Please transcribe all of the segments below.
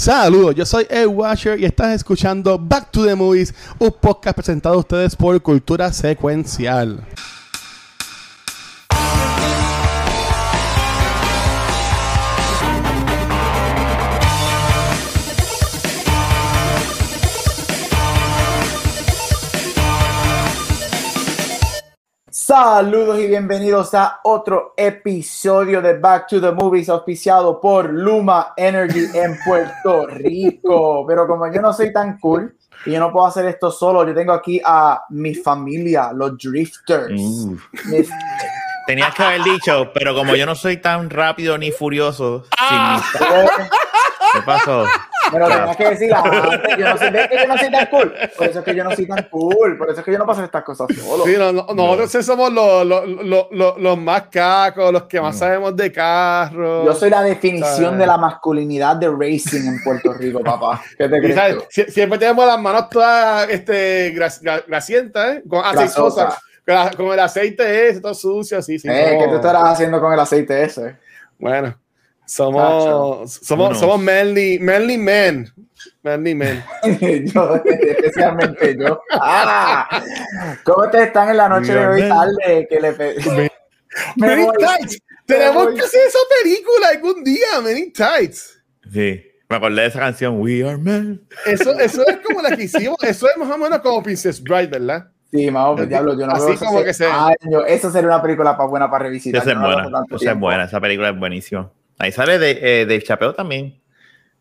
Saludos, yo soy Ed Washer y estás escuchando Back to the Movies, un podcast presentado a ustedes por Cultura Secuencial. Saludos y bienvenidos a otro episodio de Back to the Movies auspiciado por Luma Energy en Puerto Rico. Pero como yo no soy tan cool y yo no puedo hacer esto solo, yo tengo aquí a mi familia, los Drifters. Mis- Tenías que haber dicho, pero como yo no soy tan rápido ni furioso, Ah. sin ¿qué pasó? Pero tenías que decir antes, yo no soy, ¿ves que yo no soy tan cool. Por eso es que yo no soy tan cool, por eso es que yo no paso estas cosas solo. Sí, no, no, nosotros sí somos los, los, los, los- los más cacos, los que más sabemos de carros. Yo soy la definición Ah. de la masculinidad de racing en Puerto Rico, papá. ¿Qué te crees Siempre tenemos las manos todas este, gra- gra- grasientas, ¿eh? Con, aceitosas, con, el aceite ese, todo sucio, sí, sí. Eh, ¿Qué tú estarás haciendo con el aceite ese? Bueno, somos, somos, somos manly, manly men. Manly men. yo, especialmente yo. Ah, ¿Cómo te están en la noche de hoy tarde? Que le pe- Me Many voy. Tights. Tenemos voy. que hacer esa película algún día, Many Tights. Sí, me acordé de esa canción, We Are Men. Eso, eso es como la que hicimos. Eso es más o menos como Princess Bride, ¿verdad? Sí, más diablo, yo no Así veo eso como que se- años. Eso sería una película para buena para revisitar. Esa es no buena, esa es buena, esa película es buenísima. Ahí sale de, eh, Dave Chappelle también.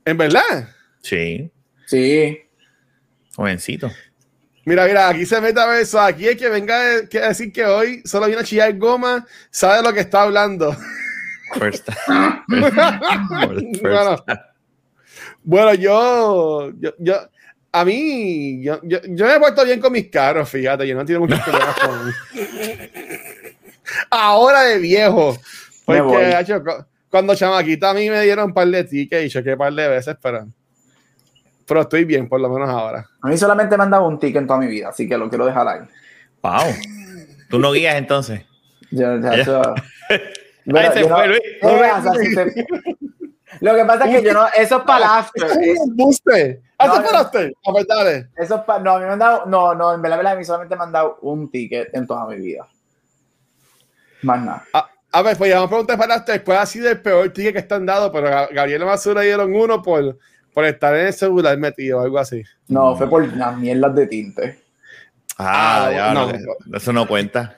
En verdad. Sí, Sí. jovencito. Mira, mira, aquí se mete a ver eso. Aquí el que venga a que decir que hoy solo viene a chillar goma, sabe de lo que está hablando. First time. First Bueno. time. Bueno, yo, yo, yo, a mí, yo, yo, yo me he puesto bien con mis carros, fíjate, yo no tengo muchos problemas con. Ahora de viejo, Me voy. porque cuando chamaquita a mí me dieron un par de tickets y choqué un par de veces, pero, pero estoy bien, por lo menos ahora. A mí solamente me han dado un ticket en toda mi vida, así que lo quiero dejar ahí. Wow. Tú no guías entonces. Yo- ya, Ya. yo- Ahí Bueno, se yo fue, no- Luis. O sea, si se- Lo que pasa es que yo no, eso es para el after. es- ¡Un buste! No, ¿Hace no. para usted? A ver, dale. Eso es pa- no, a mí me han dado, no, no, en verdad, verdad, a mí solamente me han dado un ticket en toda mi vida. Más nada. A, a ver, pues ya vamos a preguntar para usted, ¿cuál ha sido el peor ticket que están dado? Pero a Gabriel Masura dieron uno por, por estar en el celular metido o algo así. No, fue por las mierdas de tinte. Ah, Ah, ya, no. no, eso no cuenta.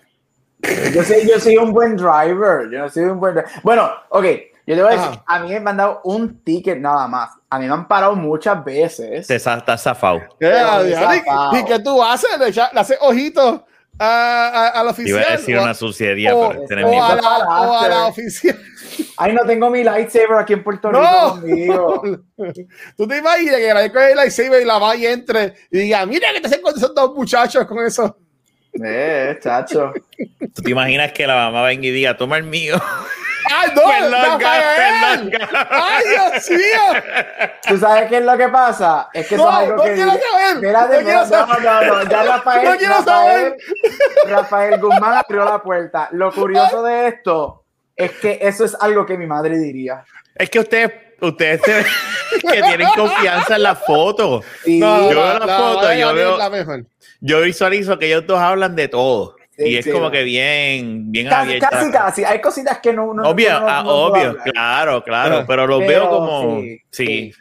Yo soy, yo soy un buen driver. Yo no soy un buen driver. Bueno, ok, yo te voy a decir, Ajá. a mí me han dado un ticket nada más. A mí me han parado muchas veces. Te estás zafado. Eh, Pero ¿y- zafado. ¿Y qué tú haces? ¿Le, echa- le haces ojitos a, a, Iba oficial? a decir una suciería, o- pero este o a la, o a la oficial. Ay, no tengo mi lightsaber aquí en Puerto Rico ¡No! conmigo. ¿Tú te imaginas que la coge el lightsaber y la va y entre y diga, mira que te hacen con esos dos muchachos con eso? Eh, chacho. ¿Tú te imaginas que la mamá venga y diga, toma el mío? ¡Ay, no! Perdón, Rafael! perdón. ¡Ay, Dios mío! ¿Tú sabes qué es lo que pasa? Es que eso No, es algo no que... quiero saber. Espérate, No quiero no, no, no, no, ya Rafael, No quiero Rafael, Rafael Guzmán abrió la puerta. Lo curioso de esto es que eso es algo que mi madre diría. Es que ustedes, ustedes se- que tienen confianza en la foto. No, Yo veo la la- foto, yo veo- la mejor. Yo visualizo que ellos dos hablan de todo. Sí, y es sí, como no. que bien, bien casi, abierta. casi, casi. Hay cositas que no... no Obvio, no- no- ah, obvio, claro, claro, pero los Pero veo como, sí, sí, sí.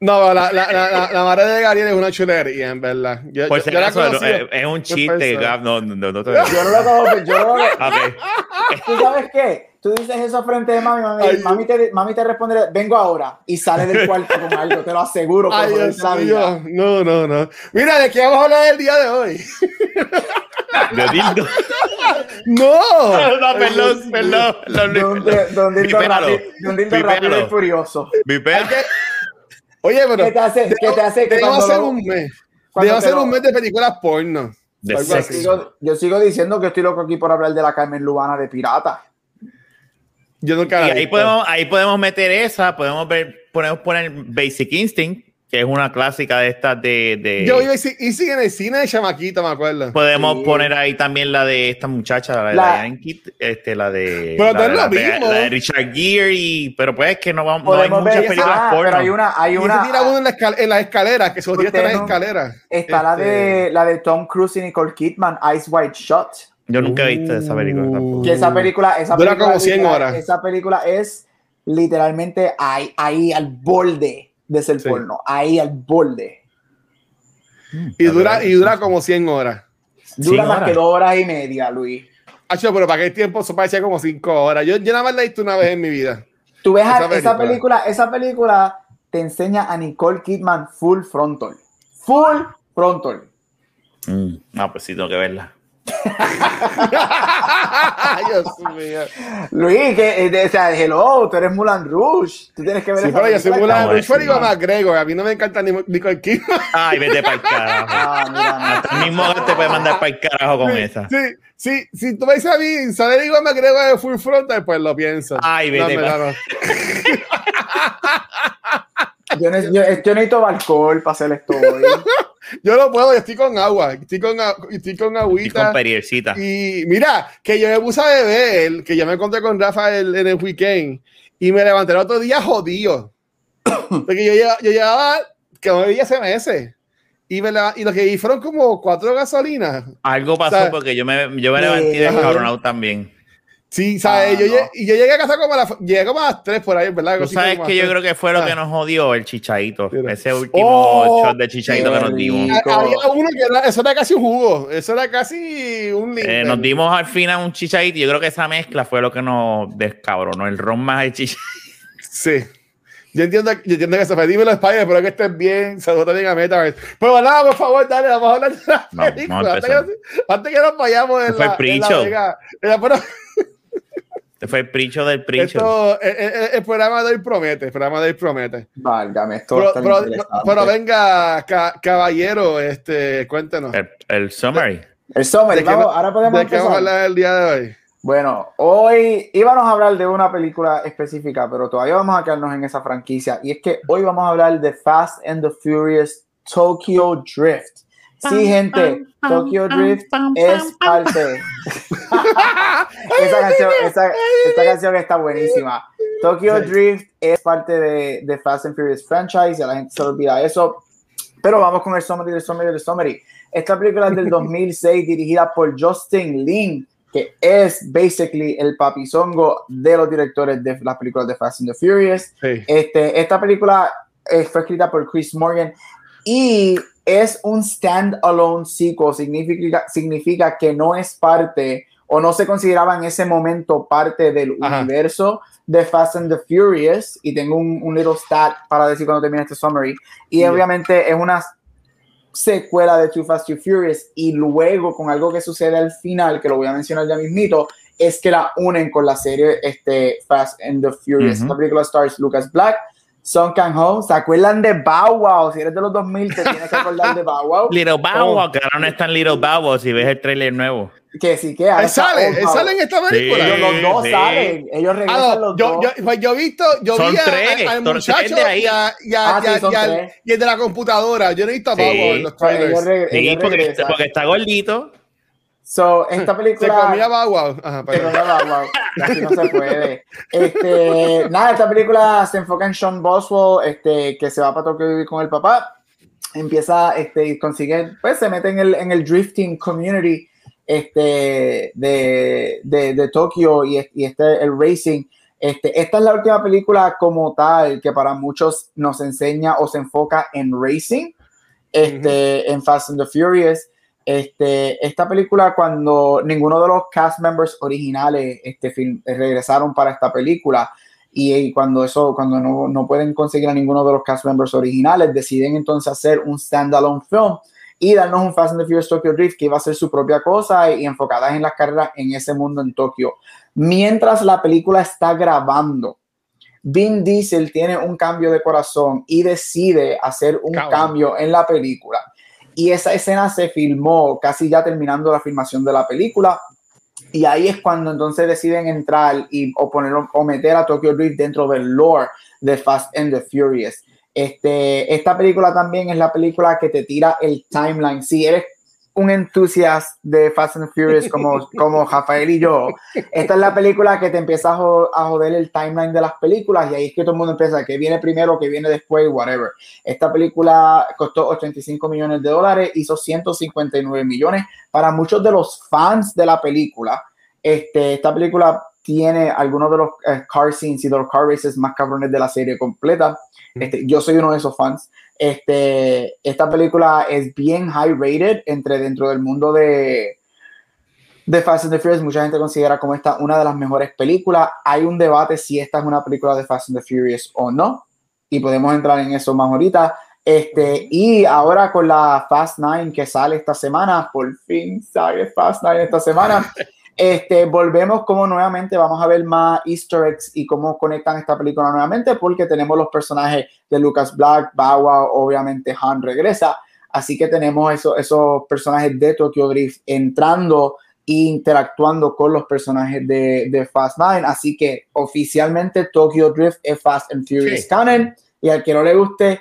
No, la, la, la, la, la madre de Gabriel es una chulería, en verdad. Yo, por si acaso, es, un chiste. Gab, no, no, no, no te Yo no lo conozco, yo no lo... Ok. ¿Tú sabes qué? Tú dices eso frente de mami, mami, mami, te, mami te responde, vengo ahora, y sale del cuarto con algo, te lo aseguro. Ay, Dios mío. No, no, no. Mira, ¿de qué vamos a hablar el día de hoy? De dildo. ¡No! No, perdón, perdón. un dildo Vipéralo. rápido, y furioso. Vipera. Oye, pero. ¿Qué te hace- qué te hace que Debo hacer lo- un mes. Debo hacer lo- un mes de películas porno. De Yo sigo, yo sigo diciendo que estoy loco aquí por hablar de la Carmen Lubana de Pirata. Yo nunca Y ahí podemos, ahí podemos meter esa, podemos ver, podemos poner Basic Instinct, que es una clásica de estas de, de- Yo iba y Easy en el cine de chamaquito, me acuerdo. Podemos Sí. poner ahí también la de esta muchacha, la de La- Diane este, la de, Pero la, de la, la de Richard Gere, y, pero pues es que no, vamos, no hay Podemos muchas ver, películas ah, porno. pero hay una, hay una, tira uno en, la escal- en las escaleras, que se tira hasta en no- escaleras. está la Este, de, la de Tom Cruise y Nicole Kidman, Ice White Shot. Yo nunca he visto esa película Uh. tampoco. Que esa película, esa Dura película, como 100 literal- horas. Esa película es literalmente ahí, ahí al borde de ser Sí. porno, ahí al borde. Y dura, y dura como 100 horas. Dura 100 más horas. que dos horas y media, Luis. Hacho, pero para qué tiempo eso parecía como 5 horas. Yo, yo nada más la he visto una vez en mi vida. Tú ves a- Esa esa, película. película, esa película te enseña a Nicole Kidman full frontal. Full frontal. Mm, No, pues sí, tengo que verla. Dios mío. Luis, que, eh, de- o sea, hello, tú eres Mulan Rouge. Tú tienes que ver Sí, pero yo soy. Mulan Rouge, pero digo buenísima. McGregor. A mí no me encanta ni Nicole Kidman. Ay, vete para el carajo. Ah, mira. El mismo te puede mandar para el carajo con esa. Sí, sí, si tú me dices a mí, sale digo McGregor de Full Frontal, pues lo pienso. Ay, vete No, pa- no, no. Yo, ne- yo- yo necesito alcohol para hacer esto hoy. Yo no puedo, yo estoy con agua, estoy con, estoy con Y con agüita. Y mira, que yo me puse a beber, que yo me encontré con Rafa el- en el weekend y me levanté el otro día jodido. Porque yo, lleva- yo llevaba, que no bebía meses. Y, me leva- y lo que vi fueron como cuatro gasolinas. Algo pasó porque yo me, yo me levanté Eh, descabronado también. Sí, ¿sabes? Ah, yo, no. lle- y yo llegué a casa como a, las- llegué como a las 3 por ahí, ¿verdad? Tú sabes que yo creo que fue lo que nos jodió el chichadito. Mira. Ese último Oh, shot de chichadito que nos dimos. Había uno que era, eso era casi un jugo, eso era casi un Eh, nos dimos al final un chichadito y yo creo que esa mezcla fue lo que nos descabronó. El ron más el chichadito. Sí. Yo entiendo, yo entiendo que se fue. Dímelo, Spider, espero que estés bien. Saludos también a Metaverse. Pero nada, por favor, dale, vamos a hablar de la película. vamos a antes, que, antes que nos vayamos en fue la, el en la en la- Este fue el pricho del pricho. esto, el, el- el programa de hoy promete, el programa de hoy promete. Válgame, esto Pero, venga, ca- caballero, este, cuéntenos. El, el summary. El summary, ¿De qué vamos, va- ahora podemos ¿De qué vamos a empezar. hablar el día de hoy? Bueno, hoy íbamos a hablar de una película específica, pero todavía vamos a quedarnos en esa franquicia. Y es que hoy vamos a hablar de Fast and the Furious Tokyo Drift. Sí, gente, Tokyo Drift es parte. esa, canción, esa, esta canción está buenísima. Tokyo Drift es parte de, de Fast and Furious franchise, y a la gente se olvida eso. Pero vamos con el summary del summary del summary. Esta película es del 2006, dirigida por Justin Lin, que es basically el papizongo de los directores de las películas de Fast and the Furious. Sí. Este, esta película eh, fue escrita por Chris Morgan y es un stand-alone sequel. Significa, significa que no es parte o no se consideraba en ese momento parte del Ajá. universo de Fast and the Furious. Y tengo un, un little stat para decir cuando termine este summary. Y Yeah. obviamente es una secuela de Too Fast Too Furious y luego con algo que sucede al final, que lo voy a mencionar ya mismito, es que la unen con la serie este, Fast and the Furious. Ujú. Esta película stars Lucas Black, Song Kang Ho, ¿se acuerdan de Bow Wow? Si eres de los 2000 te tienes que acordar de Bow Wow. Little Bow Oh. Wow, que ahora no está en Little Bow Wow si ves el trailer nuevo. Que sí que ahora Él está sale, Old él Bow. sale en esta película. Ellos los dos Sí. salen, ellos Ah, regresan no, los yo, dos. yo, pues yo he visto, yo Son vi a- tres, al son tres muchacho de ahí. y, a- y a- Ah, y a- sí, son y al- y el de la computadora. Yo no he visto a Sí. Bobo en los ellos trailers. Sí, ellos porque, porque está gordito. So, esta Se película... comía Bow Wow. Ajá, Se comía. Así no se puede. Este, nada, esta película se enfoca en Sean Boswell, este, que se va para Tokio vivir con el papá. Empieza, este, y consigue, pues se mete en el, en el drifting community este, de, de, de Tokio y, y este, el racing. Este, esta es la última película como tal que para muchos nos enseña o se enfoca en racing, este, en Fast and the Furious. Este, esta película, cuando ninguno de los cast members originales este, film- regresaron para esta película, y, y cuando eso, cuando no, no pueden conseguir a ninguno de los cast members originales, deciden entonces hacer un standalone film y darnos un Fast and the Furious Tokyo Drift que iba a ser su propia cosa y, y enfocadas en las carreras en ese mundo en Tokio. Mientras la película está grabando, Vin Diesel tiene un cambio de corazón y decide hacer un cambio en la película. Y esa escena se filmó casi ya terminando la filmación de la película. Y ahí es cuando entonces deciden entrar y o poner o meter a Tokyo Drift dentro del lore de Fast and the Furious. Este, esta película también es la película que te tira el timeline. Si eres un entusiasta de Fast and Furious como, como Rafael y yo, esta es la película que te empieza a, joder el timeline de las películas y ahí es que todo el mundo empieza, que viene primero, que viene después, whatever. Esta película costó 85 millones de dólares, hizo 159 millones. Para muchos de los fans de la película, este, esta película tiene algunos de los eh, car scenes y de los car races más cabrones de la serie completa. Este, yo soy uno de esos fans. Este, esta película es bien high rated entre dentro del mundo de, de Fast and the Furious. Mucha gente considera como esta una de las mejores películas. Hay un debate si esta es una película de Fast and the Furious o no. Y podemos entrar en eso más ahorita. Este, y ahora con la Fast 9 que sale esta semana, por fin sale Fast 9 esta semana. Este, volvemos como nuevamente vamos a ver más easter eggs y cómo conectan esta película nuevamente porque tenemos los personajes de Lucas Black, Bawa, obviamente Han regresa, así que tenemos eso, esos personajes de Tokyo Drift entrando e interactuando con los personajes de, de, Fast Nine, así que oficialmente Tokyo Drift es Fast and Furious canon y al que no le guste,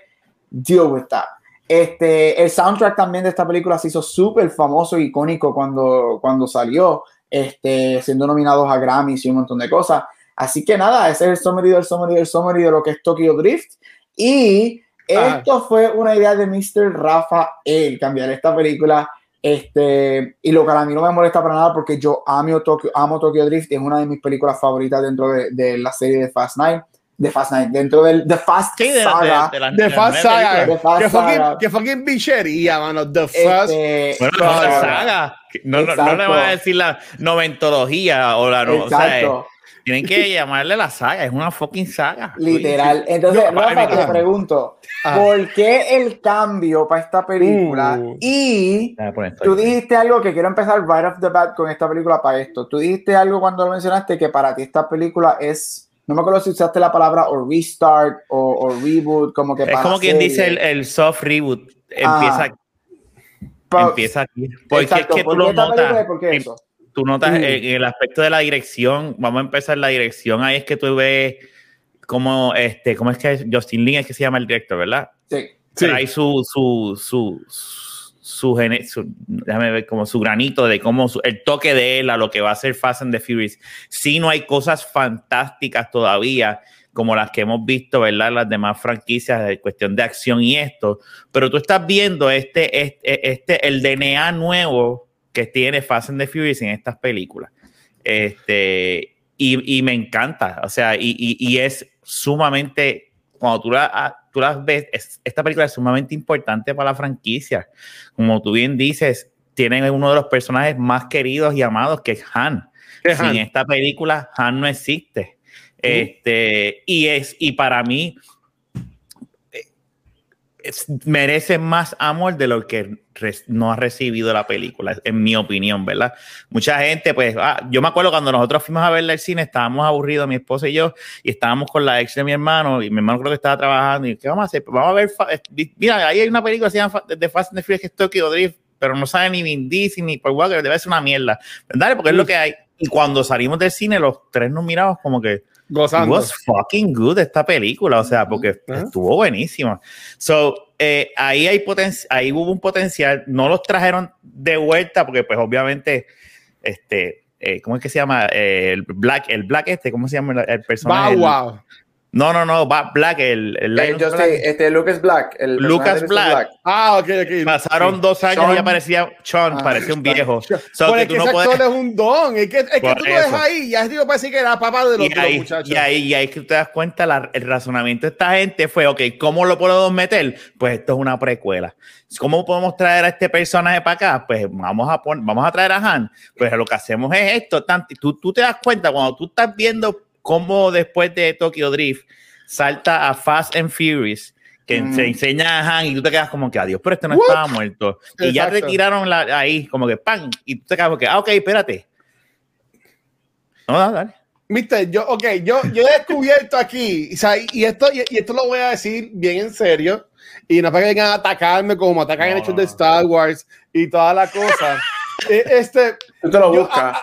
deal with that. Este, el soundtrack también de esta película se hizo súper famoso icónico cuando, cuando salió este, siendo nominados a Grammys y un montón de cosas. Así que nada, ese es el summary del summary del summary de lo que es Tokyo Drift. Y esto fue una idea de Mr. Rafael, cambiar esta película. Este, y lo que a mí no me molesta para nada porque yo amo Tokyo, amo Tokyo Drift, es una de mis películas favoritas dentro de, de la serie de Fast Nine de Fast Nine, dentro del The Fast Saga. De, de, Fast Saga. De Fast que, fucking, que fucking bichería, mano. The este, Fast bueno, Saga. saga. No, no, no, le van a decir la noventología o la... No, o sea, tienen que llamarle la saga, es una fucking saga. Literal. Entonces, Yo, Rafa, te pregunto, ah. ¿por qué el cambio para esta película? Uh. y tú dijiste algo que quiero empezar right off the bat con esta película para esto. Tú dijiste algo cuando lo mencionaste que para ti esta película es no me acuerdo si usaste la palabra o restart o, reboot, como que Es como quien dice el, soft reboot. Empieza, empieza aquí. Porque es que tú lo notas. Tú notas en, el aspecto de la dirección. Vamos a empezar la dirección. Ahí es que tú ves cómo, este, cómo es que Justin Lin es que se llama el director, ¿verdad? Sí. Trae su, su, su, su, déjame ver como su granito de cómo el toque de él a lo que va a ser Fast and the Furious. Si no hay cosas fantásticas todavía como las que hemos visto, ¿verdad? Las demás franquicias de cuestión de acción y esto, pero tú estás viendo este, este, este el DNA nuevo que tiene Fast and the Furious en estas películas. Este, y, y me encanta, o sea, y, y, y es sumamente, cuando tú la, tú las ves, esta película es sumamente importante para la franquicia. Como tú bien dices, tienen uno de los personajes más queridos y amados que es Han. En esta película, Han no existe. Este, y es, y para mí, merece más amor de lo que no ha recibido la película, en mi opinión, ¿verdad? Mucha gente, pues, ah, yo me acuerdo cuando nosotros fuimos a verla al cine, estábamos aburridos, mi esposa y yo, y estábamos con la ex de mi hermano, y mi hermano creo que estaba trabajando, y ¿qué vamos a hacer? Pues vamos a ver, eh, mira, ahí hay una película que se llama The Fast and the Furious que es Tokyo Drift, pero no sabe ni Vin Diesel ni Paul Walker, debe ser una mierda, ¿verdad? Porque es lo que hay. Y cuando salimos del cine, los tres nos miramos como que, Gozando. was fucking good esta película, o sea, porque estuvo buenísima. So, eh, ahí, hay ahí hubo un potencial, no los trajeron de vuelta, porque pues obviamente, este, eh, ¿cómo es que se llama? Eh, el Black, el Black este, ¿cómo se llama el, personaje? Wow, wow. No, no, no, Black, el, el este Lucas Black, el Lucas Black. Ah, ok, ok. Pasaron dos años y ya parecía Sean, ah, parecía un viejo. So que tú no puedes... es un don, es que, es que tú lo ves ahí, ya digo parece que era papá de los, y ahí, muchachos. Y ahí, y ahí que te das cuenta, la, el razonamiento de esta gente fue, ok, ¿cómo lo podemos meter? Pues esto es una precuela. ¿Cómo podemos traer a este personaje para acá? Pues vamos a, poner, vamos a traer a Han. Pues lo que hacemos es esto. Tú, tú te das cuenta cuando tú estás viendo cómo después de Tokyo Drift salta a Fast and Furious, que mm. se enseña a Han y tú te quedas como que adiós, pero este no estaba muerto. Y ya retiraron la, ahí, como que ¡pam! Y tú te quedas como que, ah, ok, espérate. No, no, dale. Mister, yo, ok, yo, yo he descubierto aquí, y, esto, y, esto lo voy a decir bien en serio, y no para que vengan a atacarme como atacan en hechos de Star Wars y toda la cosa. Eh, este, Tú te lo buscas.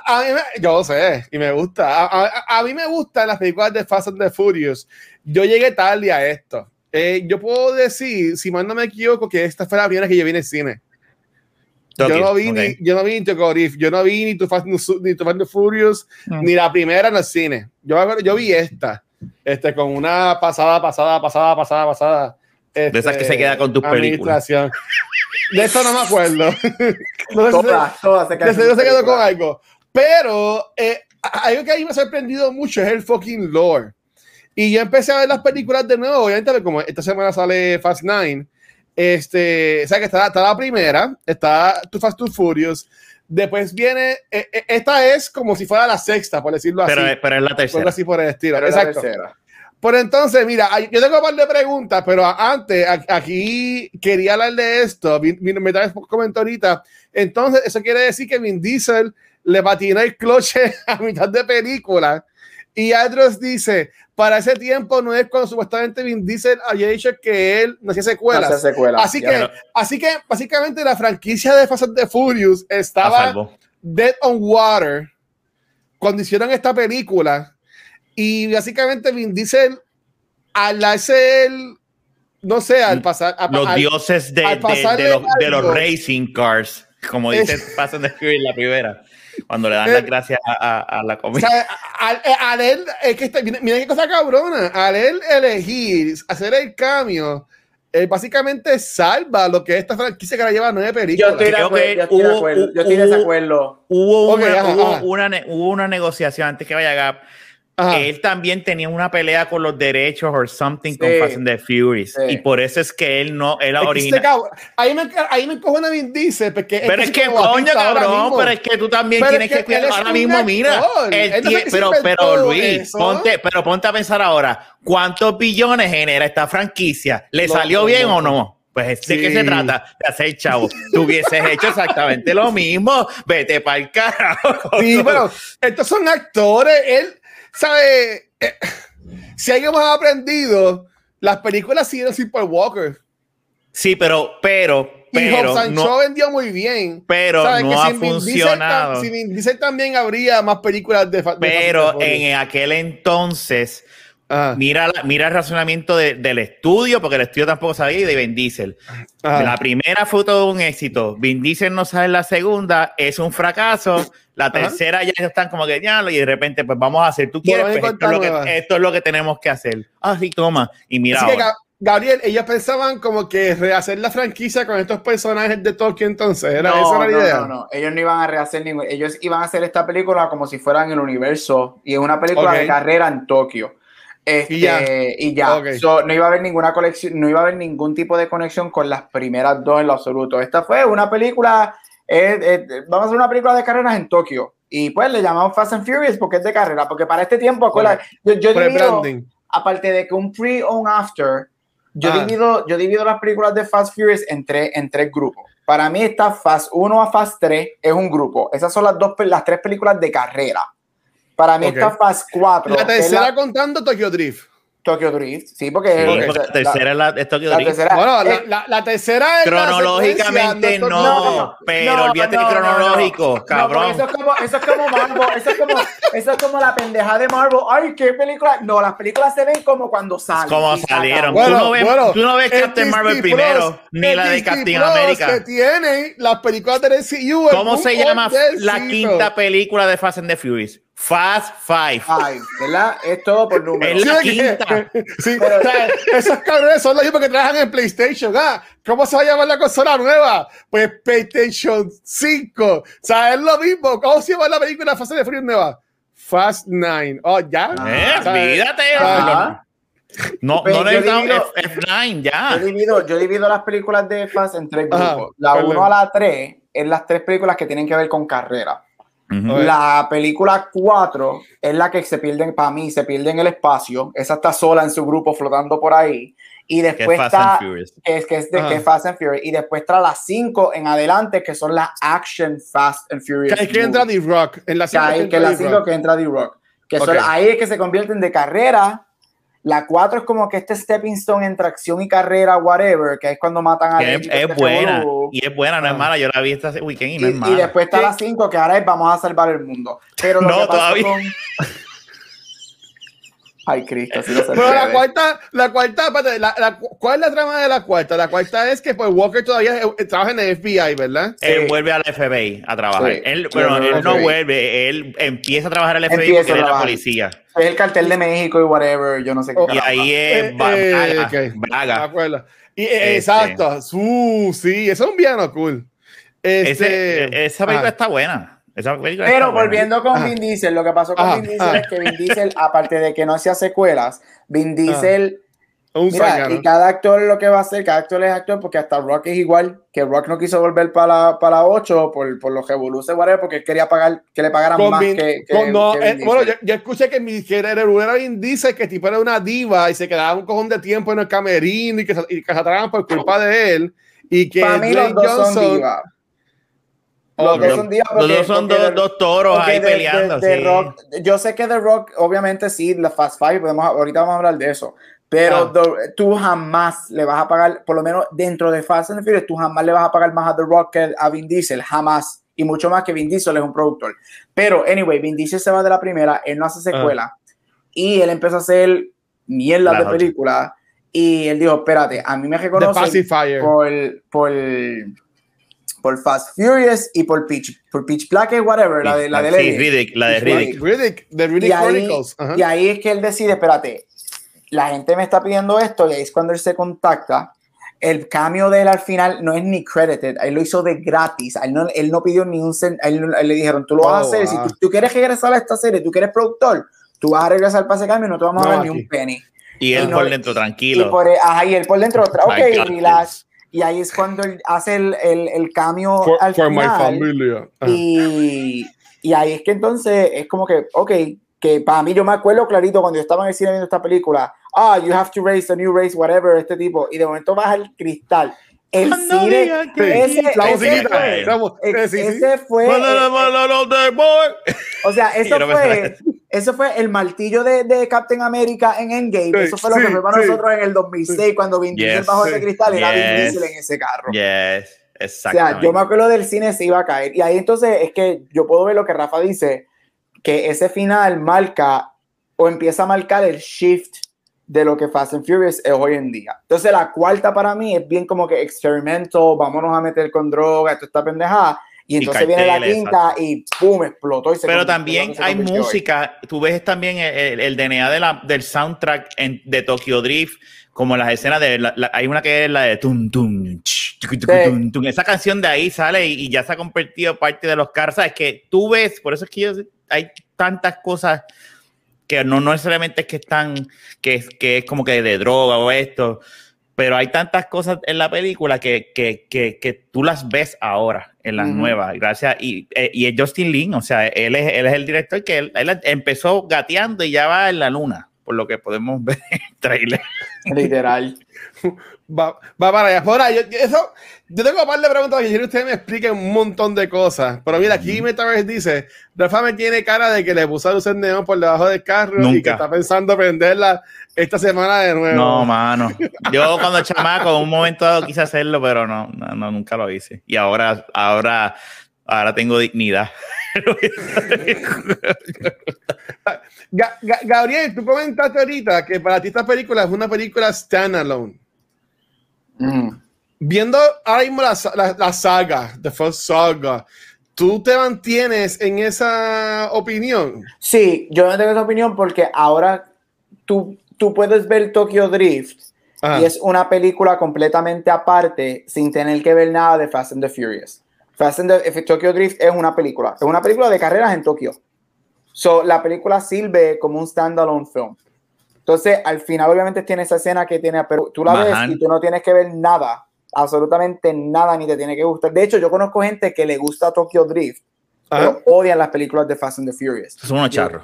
Yo, lo sé, y me gusta. A, mí me gustan las películas de Fast and the Furious. Yo llegué tarde a esto. eh, yo puedo decir, si mal no me equivoco, que esta fue la primera que yo vi en el cine. Yo no vi ok. ni, yo no vi ni Tokyo Drift, yo no vi ni Too Fast, ni Too Fast and Furious, Mm. ni la primera en el cine. Yo, me yo vi esta, este, con una pasada, pasada, pasada, pasada, pasada. De esas que se queda con tus administración. De esto no me acuerdo. no sé si- Todas, todas se quedan seguro se quedó con películas. algo. Pero eh, algo que a mí me ha sorprendido mucho es el fucking lore. Y yo empecé a ver las películas de nuevo. Obviamente, como esta semana sale Fast Nine. Este, o sea que está, está la primera, está Too Fast Too Furious. Después viene, eh, eh, esta es como si fuera la sexta, por decirlo así. Pero, pero es la tercera. así por el estilo. Pero es la Exacto. tercera. Por entonces, mira, yo tengo un par de preguntas, pero a- antes, aquí quería hablar de esto. Me traes comentó ahorita. Entonces, eso quiere decir que Vin Diesel le patinó el cloche a mitad de película. Y Andros dice: Para ese tiempo no es cuando supuestamente Vin Diesel haya dicho que él no hacía secuelas. Hace secuela. Así que, así que básicamente la franquicia de Fast and the Furious estaba. Dead on Water cuando hicieron esta película y básicamente Vin Diesel al hacer no sé al pasar a- Los al- dioses de, al de- de los, de los racing cars, como dice Es- Fast and the Furious la primera, cuando le dan Eh, las gracias a, a- a la o comida. sea, al, al él es que está- mira, mira qué cosa cabrona al él elegir hacer el cambio él básicamente salva lo que es esta franquicia que la lleva nueve Yo películas estoy de Creo acuerdo. que Yo estoy de acuerdo. Yo estoy de hubo- acuerdo. Hubo una negociación antes que vaya Gap. Ajá. Él también tenía una pelea con los derechos or something con Sí. Fast and the Furious. Sí. Y por eso es que él no, Es que original. ahí me ahí me encojona Vin Diesel porque Pero es que, como coño, cabrón, pero es que tú también Pero tienes es que que cuidar es ahora mismo, mira. actor. él pero, pero Luis, eso. ponte, pero ponte a pensar ahora, ¿cuántos billones genera esta franquicia? ¿Le salió bien o no? Pues ¿de Sí. qué se trata? De hacer chavo. Tú hubieses hecho exactamente lo mismo. Vete para el carajo. Sí, pero estos son actores. Él, ¿sabe? Eh, si algo hemos aprendido, las películas siguen sin Paul Walker. Sí, pero, pero, y pero, Hobbs and no, vendió muy bien. pero no Que ha sin Vin Diesel funcionado. sin Vin Diesel también habría más películas de, de Pero en aquel entonces, Mira, la- mira el razonamiento de- del estudio, porque el estudio tampoco sabía, y de Vin Diesel. Ajá. La primera fue todo un éxito. Vin Diesel no sale en la segunda, es un fracaso. La tercera ya están como que ya, y de repente, pues vamos a hacer. Tú quieres, pues, esto, es lo que, esto es lo que tenemos que hacer. Ah, sí, toma. Y mira, Así ahora. Gabriel, ellos pensaban como que rehacer la franquicia con estos personajes de Tokio entonces. ¿Era no, esa era la no, idea? no, no. Ellos no iban a rehacer ningún. Ellos iban a hacer esta película como si fueran el universo y es una película de carrera en Tokio. Este, Y ya. y ya. So, no iba a haber ninguna colección, no iba a haber ningún tipo de conexión con las primeras dos en lo absoluto. Esta fue una película, eh, eh, vamos a hacer una película de carreras en Tokio. Y pues le llamamos Fast and Furious porque es de carrera, porque para este tiempo, yo, yo divido- aparte de que un pre o un after, yo, Ah. divido, yo divido las películas de Fast Furious en tres, en tres grupos. Para mí está Fast 1 a Fast 3 es un grupo. Esas son las, dos, las tres películas de carrera. Para mí está Fast 4. La es tercera la- contando Tokyo Drift. Tokyo Drift. Sí, porque, Sí, porque esa- la tercera es la, es Tokyo la Drift. tercera- Bueno, la, eh, la, la tercera es Cronológicamente no, pero no, olvídate no, de no, cronológico, no, cabrón. eso, es como, eso es como Marvel, eso es como, eso es como la pendeja de Marvel. Ay, qué película. No, las películas se ven como cuando salen. como salieron. Bueno, tú, no ves, bueno, tú no ves Captain Marvel primero, ni la de Captain America. Que tienen las películas del MCU. en ¿Cómo se llama la quinta película de Fast and the Furious? Fast Five. ¿verdad? Es todo por números. Es la Sí, quinta. que- sí, o sea, esos cabrones son los mismos que trabajan en PlayStation. Ah, ¿Cómo se va a llamar la consola nueva? Pues PlayStation 5. O sea, es lo mismo. ¿Cómo se llama la película Fast and the Furious nueva? Fast 9. Oh, ya. Eh, O sea, olvídate. Ajá. No, Pues no yo necesitamos divido- F- F9 Yo ya. divido, yo divido las películas de Fast en tres Ajá, grupos. La perdón. 1 a la 3 es las tres películas que tienen que ver con carrera. La película 4 es la que se pierde, para mí, se pierde en el espacio. Esa está sola en su grupo flotando por ahí. Y Que es después Fast está, and Furious. que es, que es de Ajá. que es Fast and Furious. Y después está las 5 en adelante, que son las Action Fast and Furious. Que ahí que entra. The-Rock. En la Que cinco ahí- entra que la The-Rock. 5 que entra D-Rock. Que son- ahí es que se convierten de carrera. La 4 es como que este stepping stone entre acción y carrera, whatever, que es cuando matan a Que es, buena. Y es buena, no es Ah. mala. Yo la vi esta weekend y Y, no es y mala. después está Sí. la 5, que ahora es vamos a salvar el mundo. Pero lo No, que pasa todavía. con- Ay, Cristo, sí lo sé. Pero la cuarta, la cuarta, espérate, la, la- ¿cuál es la trama de la cuarta? La cuarta es que pues Walker todavía eh, trabaja en el FBI, ¿verdad? Él Sí. vuelve al FBI a trabajar. Sí. Él, bueno, él no FBI. vuelve, él empieza a trabajar al FBI Empieza porque él es la policía. Es el cartel de México y whatever, yo no sé qué. Oh, Y caramba. ahí es Eh, eh, Braga. Y, eh, Este. Exacto. Uh, sí, eso es un villano cool. Ese- Este, esa película ah, está buena. Esa película Pero buena. volviendo con Ajá. Vin Diesel, lo que pasó con Ajá, Vin Diesel ajá. es que Vin Diesel, aparte de que no hacía secuelas, Vin Diesel, un mira, zángano. y cada actor lo que va a hacer, cada actor es actor, porque hasta Rock es igual, que Rock no quiso volver para la, para la 8 por, por los revoluces, whatever, porque él quería pagar, que le pagaran Con más Vin- que, que- con- no, que Vin eh, bueno, yo, yo escuché que, mi, que era, Vin Diesel, que tipo era una diva y se quedaba un cojón de tiempo en el camerino y que, se- y que se atragan por culpa de él. Y que Para mí los Dwayne dos son Johnson- divas. Los dos son Los dos son porque dos, de- dos toros ahí de- peleando. de sí. Rock, yo sé que The Rock, obviamente sí, la Fast Five, podemos, ahorita vamos a hablar de eso, pero Ah. The- tú jamás le vas a pagar, por lo menos dentro de Fast and the Furious, tú jamás le vas a pagar más a The Rock que a Vin Diesel, jamás, y mucho más que Vin Diesel es un productor. Pero, anyway, Vin Diesel se va de la primera, él no hace secuela, y él empezó a hacer mierda de película, y él dijo, espérate, a mí me reconocen por, por, por Fast Furious y por Pitch, por Pitch Black, whatever, la de, la de Sí, Lenny. Riddick, la de Riddick. Riddick. The Riddick Y ahí, Chronicles. Ajá. y ahí es que él decide, espérate, la gente me está pidiendo esto y ahí es cuando él se contacta. El cambio de él al final no es ni credited, él lo hizo de gratis, a él no, él no pidió ni un cent, a él, no- a él le dijeron, tú lo vas a Oh, hacer, si wow. tú, tú quieres regresar a esta serie, tú quieres productor, tú vas a regresar para ese cambio y no te vamos a No, dar ni un penny. Y él Y no- por dentro, Y tranquilo. por, ajá, y él por dentro, otra, ok, relax. Y ahí es cuando él hace el, el, el cambio For, al for my final. familia. Ajá. Y, y ahí es que entonces es como que, ok, que para mí yo me acuerdo clarito cuando yo estaba en el cine viendo esta película, ah, you have to raise a new race, whatever, este tipo, y de momento baja el cristal. El No cine, ese, la ese fue, o sea, eso fue, eso fue el martillo de, de Captain America en Endgame, Sí, eso fue lo que sí, fue para sí. nosotros en el 2006 cuando Vin Diesel Yes, bajó sí. ese cristal, era Vin Yes. Diesel en ese carro. Yes, O sea, exactamente. yo me acuerdo del cine se iba a caer. Y ahí entonces es que yo puedo ver lo que Rafa dice, que ese final marca o empieza a marcar el shift de lo que Fast and Furious es hoy en día. Entonces la cuarta para mí es bien como que experimento, vámonos a meter con droga, esto está pendejada. Y Y entonces viene la carteles, quinta y ¡pum! explotó y se Pero también hay convirtió hoy. música, tú ves también el, el- el DNA de la, del soundtrack en- de Tokyo Drift, como las escenas de, la- la- hay una que es la de tum, tum, ch, Sí. tum, tum. esa canción de ahí sale y, y ya se ha convertido parte de los carros, sabes que tú ves, por eso es que yo- hay tantas cosas que no, no necesariamente es que están, que, es- que es como que de droga o esto, pero hay tantas cosas en la película que, que, que, que tú las ves ahora en las nuevas, gracias, y, eh, y es Justin Lin, o sea, él es, él es el director que él, él empezó gateando y ya va en la luna, por lo que podemos ver en el trailer. Literal. Va, va para allá. Ahí, yo, eso, yo tengo un par de preguntas que ustedes me expliquen un montón de cosas. Pero mira, aquí Metaverse dice: Rafa me tiene cara de que le puso luces neón por debajo del carro y Nunca. que está pensando prenderla esta semana de nuevo. No, mano. Yo cuando chamaco, en un momento dado quise hacerlo, pero no, no, no, nunca lo hice. Y ahora, ahora, ahora tengo dignidad. Ga- Ga- Gabriel, tú comentaste ahorita que para ti esta película es una película standalone. Mm. Viendo ahora mismo la, la, la saga, The First Saga, ¿tú te mantienes en esa opinión? Sí, yo no tengo esa opinión porque ahora tú, tú puedes ver Tokyo Drift Ajá. y es una película completamente aparte sin tener que ver nada de Fast and the Furious. Fast and the, Tokyo Drift es una película, es una película de carreras en Tokio. So, la película sirve como un standalone film. Entonces, al final obviamente tiene esa escena que tiene, pero tú la Mahan. ves y tú no tienes que ver nada, absolutamente nada, ni te tiene que gustar. De hecho, yo conozco gente que le gusta Tokyo Drift, Ajá. pero odian las películas de Fast and the Furious. Son unos charros.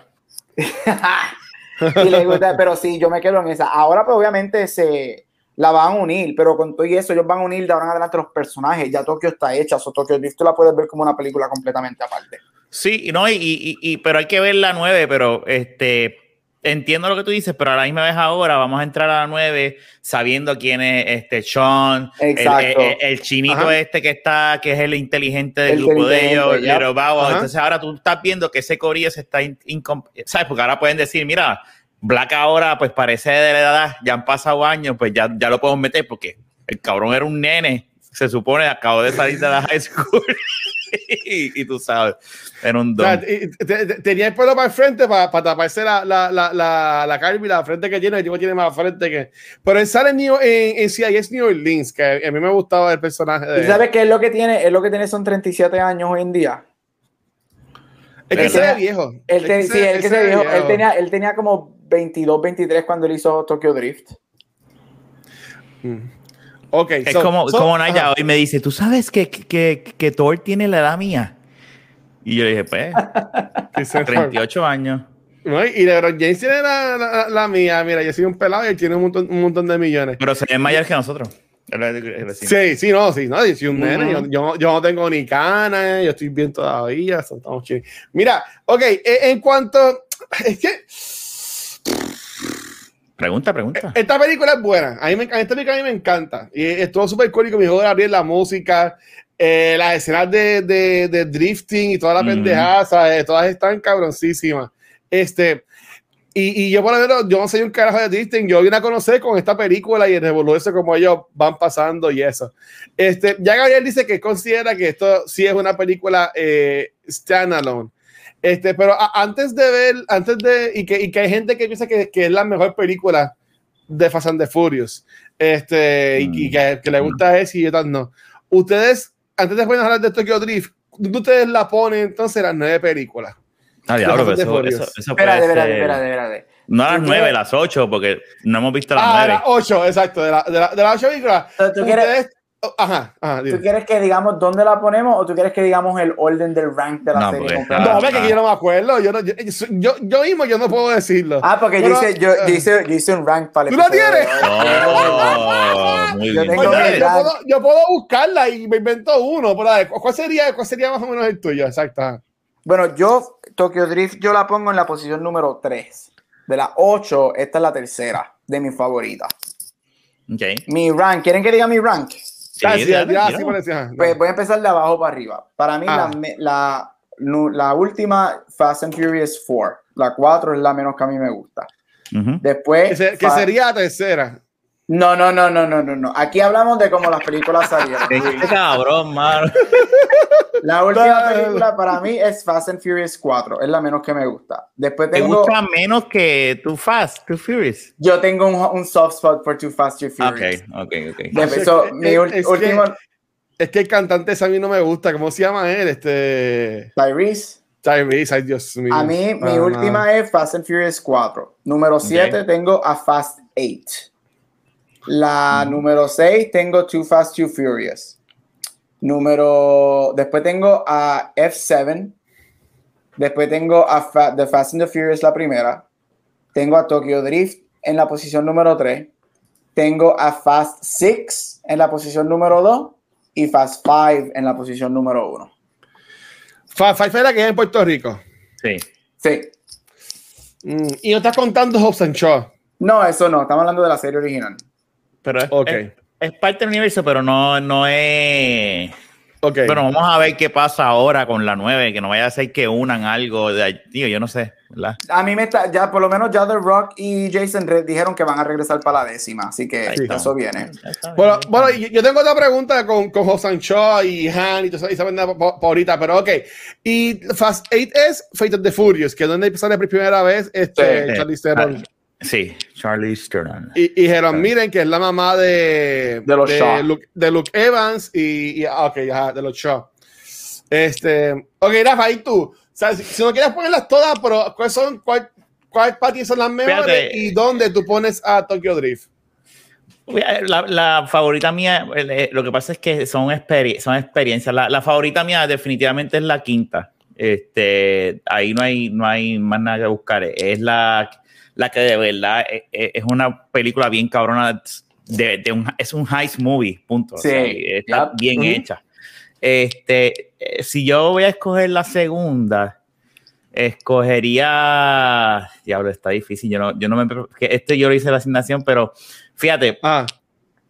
y le gusta, pero sí, yo me quedo en esa. Ahora, pues obviamente se la van a unir, pero con todo y eso, ellos van a unir de ahora en adelante los personajes. Ya Tokio está hecha, o Tokyo Drift tú la puedes ver como una película completamente aparte. Sí, no, y, y, y- pero hay que ver la 9, pero este entiendo lo que tú dices, pero a la misma vez ahora vamos a entrar a la 9 sabiendo quién es este Sean, el, Exacto. el- el chinito Ajá. este que está, que es el inteligente del El grupo de ellos. Entonces ahora tú estás viendo que ese corillo se está, in- ¿sabes? Porque ahora pueden decir, mira, Black ahora, pues parece de la edad, ya han pasado años, pues ya, ya lo podemos meter porque el cabrón era un nene, se supone, acabó de salir de la high school. y, y, tú sabes, era un don. O sea, y- te- te- tenía el pelo para el frente para, para taparse la, la, la, la, la cara y la frente que tiene. El tipo tiene más frente que. Pero él sale en, New, en, en CIS New Orleans, que a mí me gustaba el personaje de ¿Tú sabes qué es lo que tiene? Es lo que tiene son 37 años hoy en día. Es que Él se ve tenía- viejo. Él, Es te- que sí, él, que se se ve dijo, él, viejo. tenía, él tenía como 22, 23 cuando él hizo Tokyo Drift. Ok, Es so- como, so- como Naya ajá. hoy me dice, ¿tú sabes que, que, que Thor tiene la edad mía? Y yo le dije, pues, Sí, se- 38 años. No, Y LeBron James tiene la, la, la mía. Mira, yo soy un pelado y él tiene un montón, un montón de millones. Pero se ve mayor que nosotros. Sí, sí, no, sí, no, yo soy un nene, Ujú. yo, yo, yo no tengo ni canas, yo estoy bien todavía, estamos chill. Mira, ok, eh, en cuanto, es que Pregunta, pregunta. esta película es buena, a mí me, esta película a mí me encanta, y estuvo súper con mi hijo Gabriel, la música, eh, las escenas de, de, de drifting y toda la Ujú. pendejada, ¿sabes? todas están cabroncísimas. Este, y, y yo por lo menos, yo no soy un carajo de drifting, yo vine a conocer con esta película y el revolucionarse como ellos van pasando y eso. Este, ya Gabriel dice que considera que esto sí es una película eh, standalone. Este, pero a- antes de ver, antes de, y que, y que hay gente que piensa que, que es la mejor película de Fast and the Furious, este, y, y que, que le gusta eso y otras no. Ustedes, antes de hablar de Tokyo Drift, ¿dónde ustedes la ponen entonces las nueve películas? Ah, diablo, pero the eso, eso, eso Espérate, espérate, espérate, espérate. No a las ¿Tú nueve, las ocho, porque no hemos visto las Ah, nueve. las ocho, exacto, de la, de la, de las ocho películas. ¿tú quieres- Ustedes- oh, ajá, ajá, dime. ¿Tú quieres que digamos dónde la ponemos o tú quieres que digamos el orden del rank de la No, serie completa? No, hombre, que yo no me acuerdo. Yo, no- yo, yo, yo mismo yo no puedo decirlo. Ah, porque yo, Pero, hice, yo, yo eh, hice, yo hice un rank para el ¿Tú la tienes? Oh, muy Yo bien. tengo Oye, puedo, yo puedo buscarla y me invento uno. Pero, a ver, ¿cuál, sería, ¿Cuál sería más o menos el tuyo? Exacto. Bueno, yo, Tokyo Drift, yo la pongo en la posición número 3. De las 8, esta es la tercera de mis favoritas. Ok. Mi rank, ¿quieren que diga mi rank? Sí, parecía, ajá, Pues voy a empezar de abajo para arriba. Para mí, Ah. la, la, la última Fast and Furious 4. La 4 es la menos que a mí me gusta. Ujú. Después. que, se- que sería la tercera. No, no, no, no, no, no, no. Aquí hablamos de cómo las películas salieron. Este cabrón, mano. La última película para mí es Fast and Furious 4. Es la menos que me gusta. Después ¿Te tengo. gusta menos que Too Fast, Too Furious? Yo tengo un, un soft spot for Too Fast, Too Furious. Ok, ok, ok. Después, Es so, que- mi es- es que- último. Es que el cantante ese a mí no me gusta. ¿Cómo se llama él? Este. Tyrese. Tyrese, ay Dios mío. A mí, mi Ah, última es Fast and Furious 4. Número 7 tengo a Fast 8. La número 6 tengo Too Fast, Too Furious. Número. Después tengo a F7. Después tengo a Fa- The Fast and the Furious, la primera. Tengo a Tokyo Drift en la posición número 3. Tengo a Fast 6 en la posición número 2. Y Fast 5 en la posición número 1. Fa- Fa- Fa- que es en Puerto Rico. Sí. Sí. Mm, y no estás contando Hobbs and Shaw. No, eso no. Estamos hablando de la serie original. Pero es, Ok. es, es parte del universo, pero no, no es. Ok. Bueno, vamos a ver qué pasa ahora con la 9, que no vaya a ser que unan algo de tío, yo no sé, ¿verdad? A mí me está, ya por lo menos ya The Rock y Jason Red dijeron que van a regresar para la décima, así que eso viene. Bueno, bueno, yo tengo otra pregunta con, con Hobbs and Shaw y Han y todo eso, ahorita, pero ok. Y Fast 8 es Fate of the Furious, que es donde sale por primera vez este Sí. Charlize Theron. Sí, Charlie Stern. Y, y miren que es la mamá de, De los Shaw. Luke, de Luke Evans y, y- ah, ok, ajá, de los Shaw. Este, ok, Rafa, y tú, o sea, si, si no quieres ponerlas todas, pero ¿cuáles son, cuál, cuál para ti son las mejores Fíjate. y dónde tú pones a Tokyo Drift? La, la favorita mía, eh, lo que pasa es que son, experi- son experiencias. La, la favorita mía definitivamente es la quinta. Este, ahí no hay, no hay más nada que buscar. Es la, la que de verdad es, es una película bien cabrona. De, de un, es un heist movie, punto. O Sí, sea, está yep. bien hecha. Este, eh, si yo voy a escoger la segunda, escogería. Diablo, está difícil. Yo no, yo no me. Este yo lo hice la asignación, pero fíjate, Ah,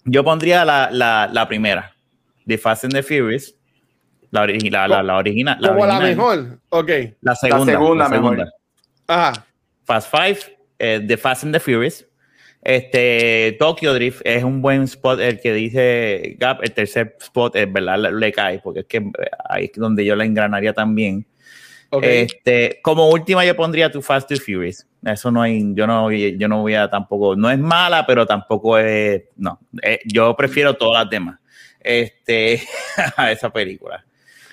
yo pondría la, la, la primera, de Fast and the Furious, la, origi- la, la, la original. La, como la original. mejor. Ok. La segunda. segunda la mejor. segunda. Ajá. Fast Five, eh, The Fast and the Furious. Este, Tokyo Drift es un buen spot, el que dice Gap, el tercer spot, es verdad, le, le cae, porque es que eh, ahí es donde yo la engranaría también. Este, como última yo pondría tu Fast and Furious. Eso no hay, yo no, yo no voy a tampoco, no es mala, pero tampoco es, no, eh, yo prefiero todas las demás, este, a esa película.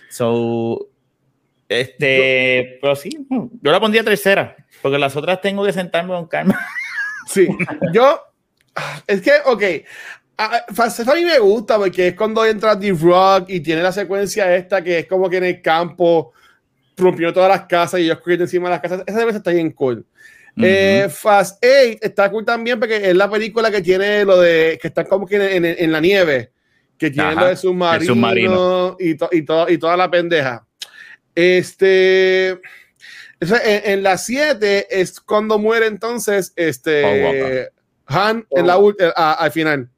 So, este, pero sí, yo la pondría tercera, porque las otras tengo que sentarme con calma. Sí, yo, es que, ok, a, Fast a mí me gusta porque es cuando entra The Rock y tiene la secuencia esta que es como que en el campo rompió todas las casas y ellos corriendo encima de las casas. Esa vez está bien cool. eh, Fast 8 está cool también porque es la película que tiene lo de que están como que en, en- en la nieve, que tiene Ajá, lo de submarino, submarino. Y, to- y, to- y toda la pendeja. Este. en, en la 7 es cuando muere entonces este Han en la, eh, a- al final.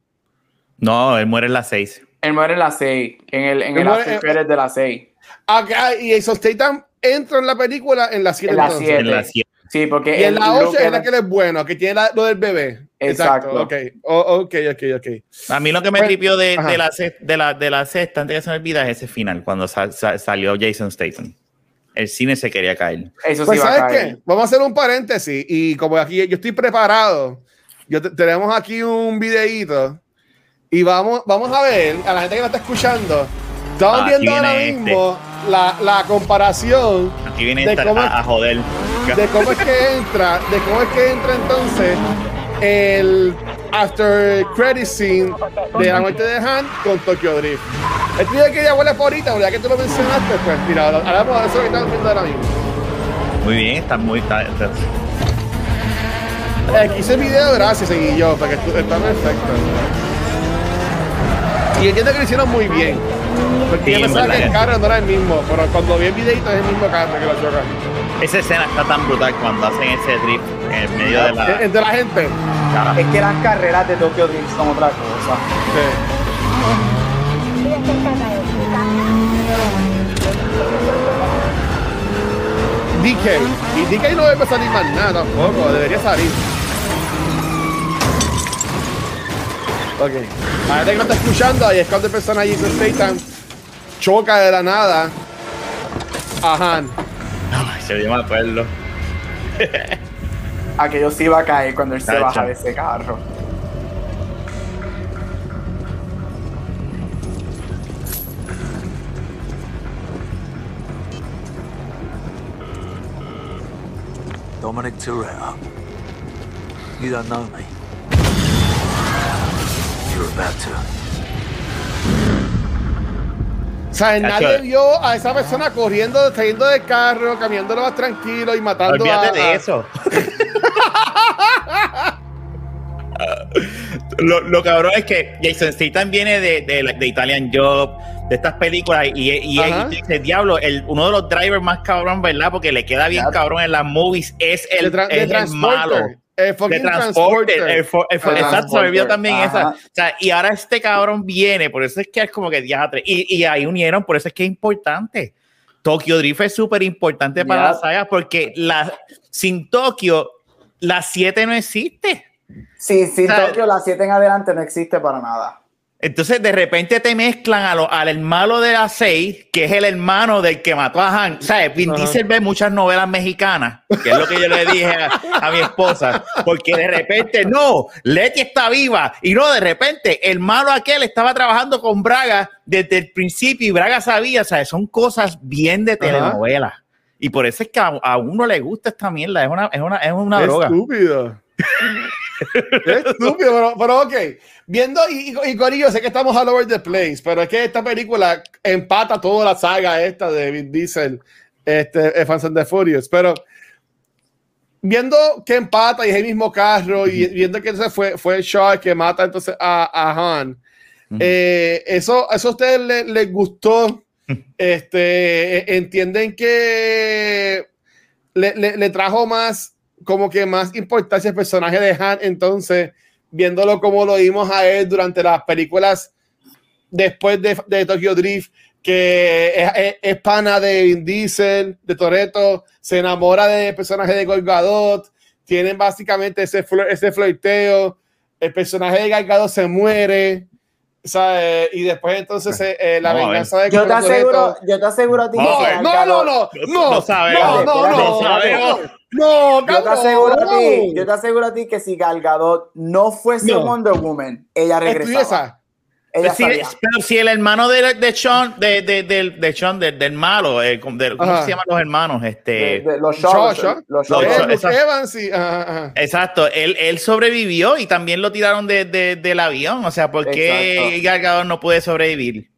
No, él muere en las seis. Él muere en la 6, en el, en Él el muere- de la 6. Acá, y eso Statham entra en la película en la 7 En las siete. Sí, porque Y en el la look 8 es la que él es bueno, que tiene la- lo del bebé. Exacto. Ok, O- ok, ok, ok. A mí lo que me Pues, tripió de, de, la, de, la, de la sexta, antes que se me olvida, es ese final, cuando sa- sa- salió Jason Statham. El cine se quería caer. Eso Pues, sí va a ¿sabes caer. qué? Vamos a hacer un paréntesis. Y como aquí yo estoy preparado, yo te- tenemos aquí un videíto. Y vamos, vamos a ver, a la gente que nos está escuchando, estamos Ah, viendo ahora viene este. La, la comparación Aquí viene De cómo- a, a joder. de cómo es que entra, de cómo es que entra entonces el after credit scene de la muerte de Han con Tokyo Drift. Esto yo quería huele por ahorita, ya que tú lo mencionaste, pues mira, ahora vamos a eso que estamos viendo ahora mismo. Muy bien, está muy. Está, está- Aquí hice el video, gracias, seguí yo, porque está perfecto. Y entiendo que lo hicieron muy bien. Porque Sí, yo en pensaba que el carro no era el mismo, pero cuando vi el videito es el mismo carro que lo choca. esa escena está tan brutal cuando hacen ese drift en medio de la. Entre la gente. cara. Es que las carreras de Tokyo Drift son otra cosa. Sí. DK. Y DK no debe salir más nada tampoco, debería salir. Ok. La gente que no está escuchando, ahí es cuando el personaje Jason Statham choca de la nada a Han. Ay, se yo me acuerdo. Aquello sí va a caer cuando él se baja de ese carro. Dominic Toretto. You don't know me. You're about to. O sea, nadie vio a esa persona corriendo, saliendo del carro, caminando lo más tranquilo y matando a, Olvídate de a- eso. lo, lo cabrón es que Jason Statham viene de, de, de Italian Job, de estas películas, y, y, y dice, diablo, el, uno de los drivers más cabrón, ¿verdad? Porque le queda bien Claro. cabrón en las movies, es de, el, de es el malo. El fucking transporte, transporter. el El exacto, se me también ajá. esa. O sea, y ahora este cabrón viene, por eso es que es como que diatre. Y, y ahí unieron, por eso es que es importante. Tokyo Drift es súper importante para Ya. la saga porque la, sin Tokio, la 7 no existe. Sí, O sea, Tokio, la 7 en adelante no existe para nada. Entonces, de repente te mezclan a lo- al hermano de la 6, que es el hermano del que mató a Han. O sea, Vin. Diesel ve muchas novelas mexicanas, que es lo que yo le dije a, a mi esposa, porque de repente, no, Leti está viva, y no, de repente, el malo aquel estaba trabajando con Braga desde el principio y Braga sabía, o sea, son cosas bien de telenovela. Y por eso es que a, a uno le gusta esta mierda, es una, es una, es una droga. Estúpido. Es estúpido, pero, pero ok. Viendo, y, y, y Corillo, sé que estamos all over the place, pero es que esta película empata toda la saga esta de Vin Diesel, este, eh, Fans and the Furious, pero viendo que empata y es el mismo carro y viendo que entonces fue, fue el que mata entonces a, a Han, eh, eso, eso a ustedes les, les gustó, este, eh, entienden que le, le- le trajo más, como que más importancia al personaje de Han, entonces, viéndolo como lo vimos a él durante las películas después de, de Tokyo Drift, que es, es- es pana de Vin Diesel, de Toretto, se enamora del personaje de Gal Gadot, tienen básicamente ese, ese flirteo, el personaje de Galgado se muere, ¿sabes? Y después entonces eh, eh, la No, venganza de Yo te aseguro, yo te aseguro a ti que No, No, no, no, no, No sabemos. no, no, no, No sabemos. no, Yo te aseguro a ti, no. yo te aseguro a ti que si Gal Gadot no fuese No. Wonder Woman, ella regresaba. Ella salía. pero si el hermano de, de Sean, de, de, del- de Sean, del, del malo, eh, ¿cómo del- ¿cómo Ajá. se llaman los hermanos? Este, De- de los Shaw, los Los Shaw. Evans, sí, ajá, ajá. Exacto, él, él sobrevivió y también lo tiraron de, de- del avión. O sea, ¿por qué Exacto. Gal Gadot no puede sobrevivir?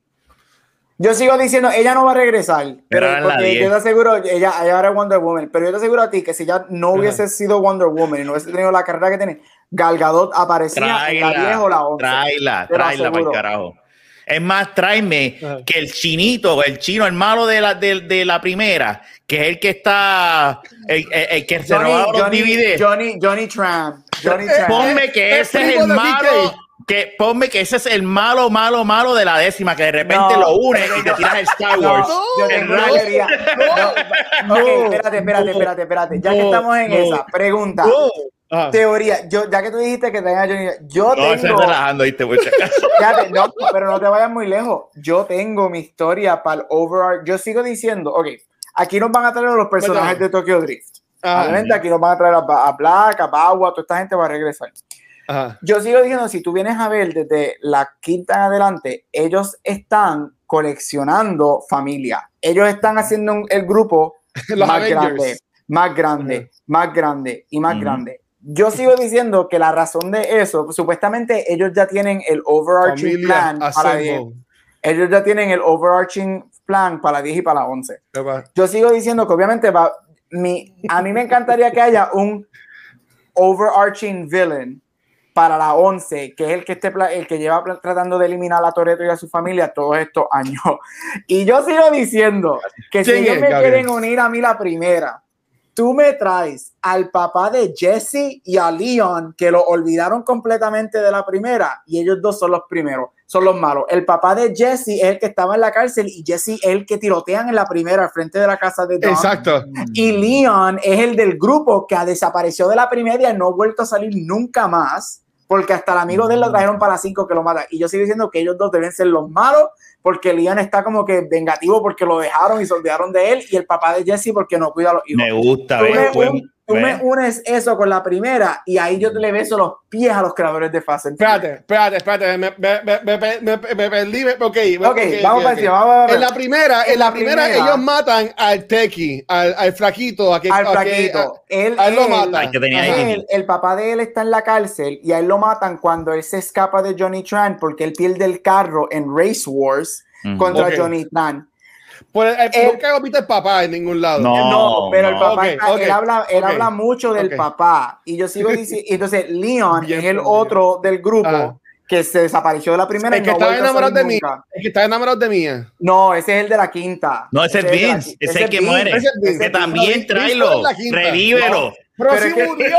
Yo sigo diciendo, ella no va a regresar. Pero Pero porque 10. yo te aseguro, ella, ella ahora es Wonder Woman. Pero yo te aseguro a ti que si ella no hubiese sido Wonder Woman y no hubiese tenido la carrera que tiene, Gal Gadot aparecía en la 10 o la Tráela, 11. tráela, tráela para el carajo. Es más, tráeme Ajá. que el chinito, el chino, el malo de la, de, de la primera, que es el que está, el, el- el que se Johnny, robaba los Johnny, DVD. Johnny, Johnny Tramp. Johnny Tramp. Ponme que Es ese es el malo. Que, ponme que ese es el malo, malo, malo de la décima, que de repente No, lo une y te no. tiras el Star No, Wars. yo tengo teoría. No, ok, espérate, espérate, espérate, espérate. Ya que no, estamos en no. esa, pregunta. No. Ajá. Teoría, yo, ya que tú dijiste que tenga Johnny, yo No, estoy tengo, relajando, ¿viste? Fíjate, no, pero no te vayas muy lejos. Yo tengo mi historia para el overall. Yo sigo diciendo, ok, aquí nos van a traer a los personajes de Tokyo Drift. Ajá. Obviamente aquí nos van a traer a, a Black, a Bagua, toda esta gente va a regresar. Ajá. Yo sigo diciendo, si tú vienes a ver desde la quinta en adelante, ellos están coleccionando familia. Ellos están haciendo un- el grupo más Avengers. grande, más grande, más grande y más grande. Yo sigo diciendo que la razón de eso, supuestamente ellos ya tienen el overarching Familia plan para la 10. Assemble. Ellos ya tienen el overarching plan para la 10 y para la 11. Epa. Yo sigo diciendo que obviamente va, mi, a mí me encantaría que haya un overarching villain para la 11, que es el que, pla- el que lleva tratando de eliminar a Toreto y a su familia todos estos años. Y yo sigo diciendo que si ¿Quién ellos me Gabriel? quieren unir a mí la primera, tú me traes al papá de Jesse y a Leon, que lo olvidaron completamente de la primera, y ellos dos son los primeros, son los malos. El papá de Jesse es el que estaba en la cárcel y Jesse es el que tirotean en la primera al frente de la casa de Don. Exacto. Y Leon es el del grupo que desapareció de la primera y no ha vuelto a salir nunca más, porque hasta el amigo de él lo trajeron para la 5 que lo mata. Y yo sigo diciendo que ellos dos deben ser los malos, porque Leon está como que vengativo porque lo dejaron y se olvidaron de él, y el papá de Jesse porque no cuida a los hijos. Me gusta, un- tú me unes eso con la primera y ahí yo le beso los pies a los creadores de Fast and Furious. Espérate, espérate, espérate. Me, perdí. Ok, Ok, ok, vamos ok, para ok. encima, vamos, vamos, En la primera, en, En la, la primera, primera- ellos matan al Tequi, al, al flaquito, a que, al a que- flaquito. Él, a él lo él- mata. Al que tenía Ajá. ahí. él- el papá de él está en la cárcel y a él lo matan cuando él se escapa de Johnny Tran porque él pierde el carro en Race Wars contra. Johnny Tran. Por el, el- Él- nunca viste el papá en ningún lado. No. No, pero el no. papá, Ok, está- ok, él, habla, él ok, habla mucho del papá. Y yo sigo diciendo, entonces Leon Bien es el otro del grupo Ah. que se desapareció de la primera. El que no a enamorado de mí. El que está enamorado de mía. No, ese es el de la quinta. No, ese es de la Vince, ese es el que Vince. muere. Ese es. Que también tráelo, revívelo. Pero, Pero si que- murió.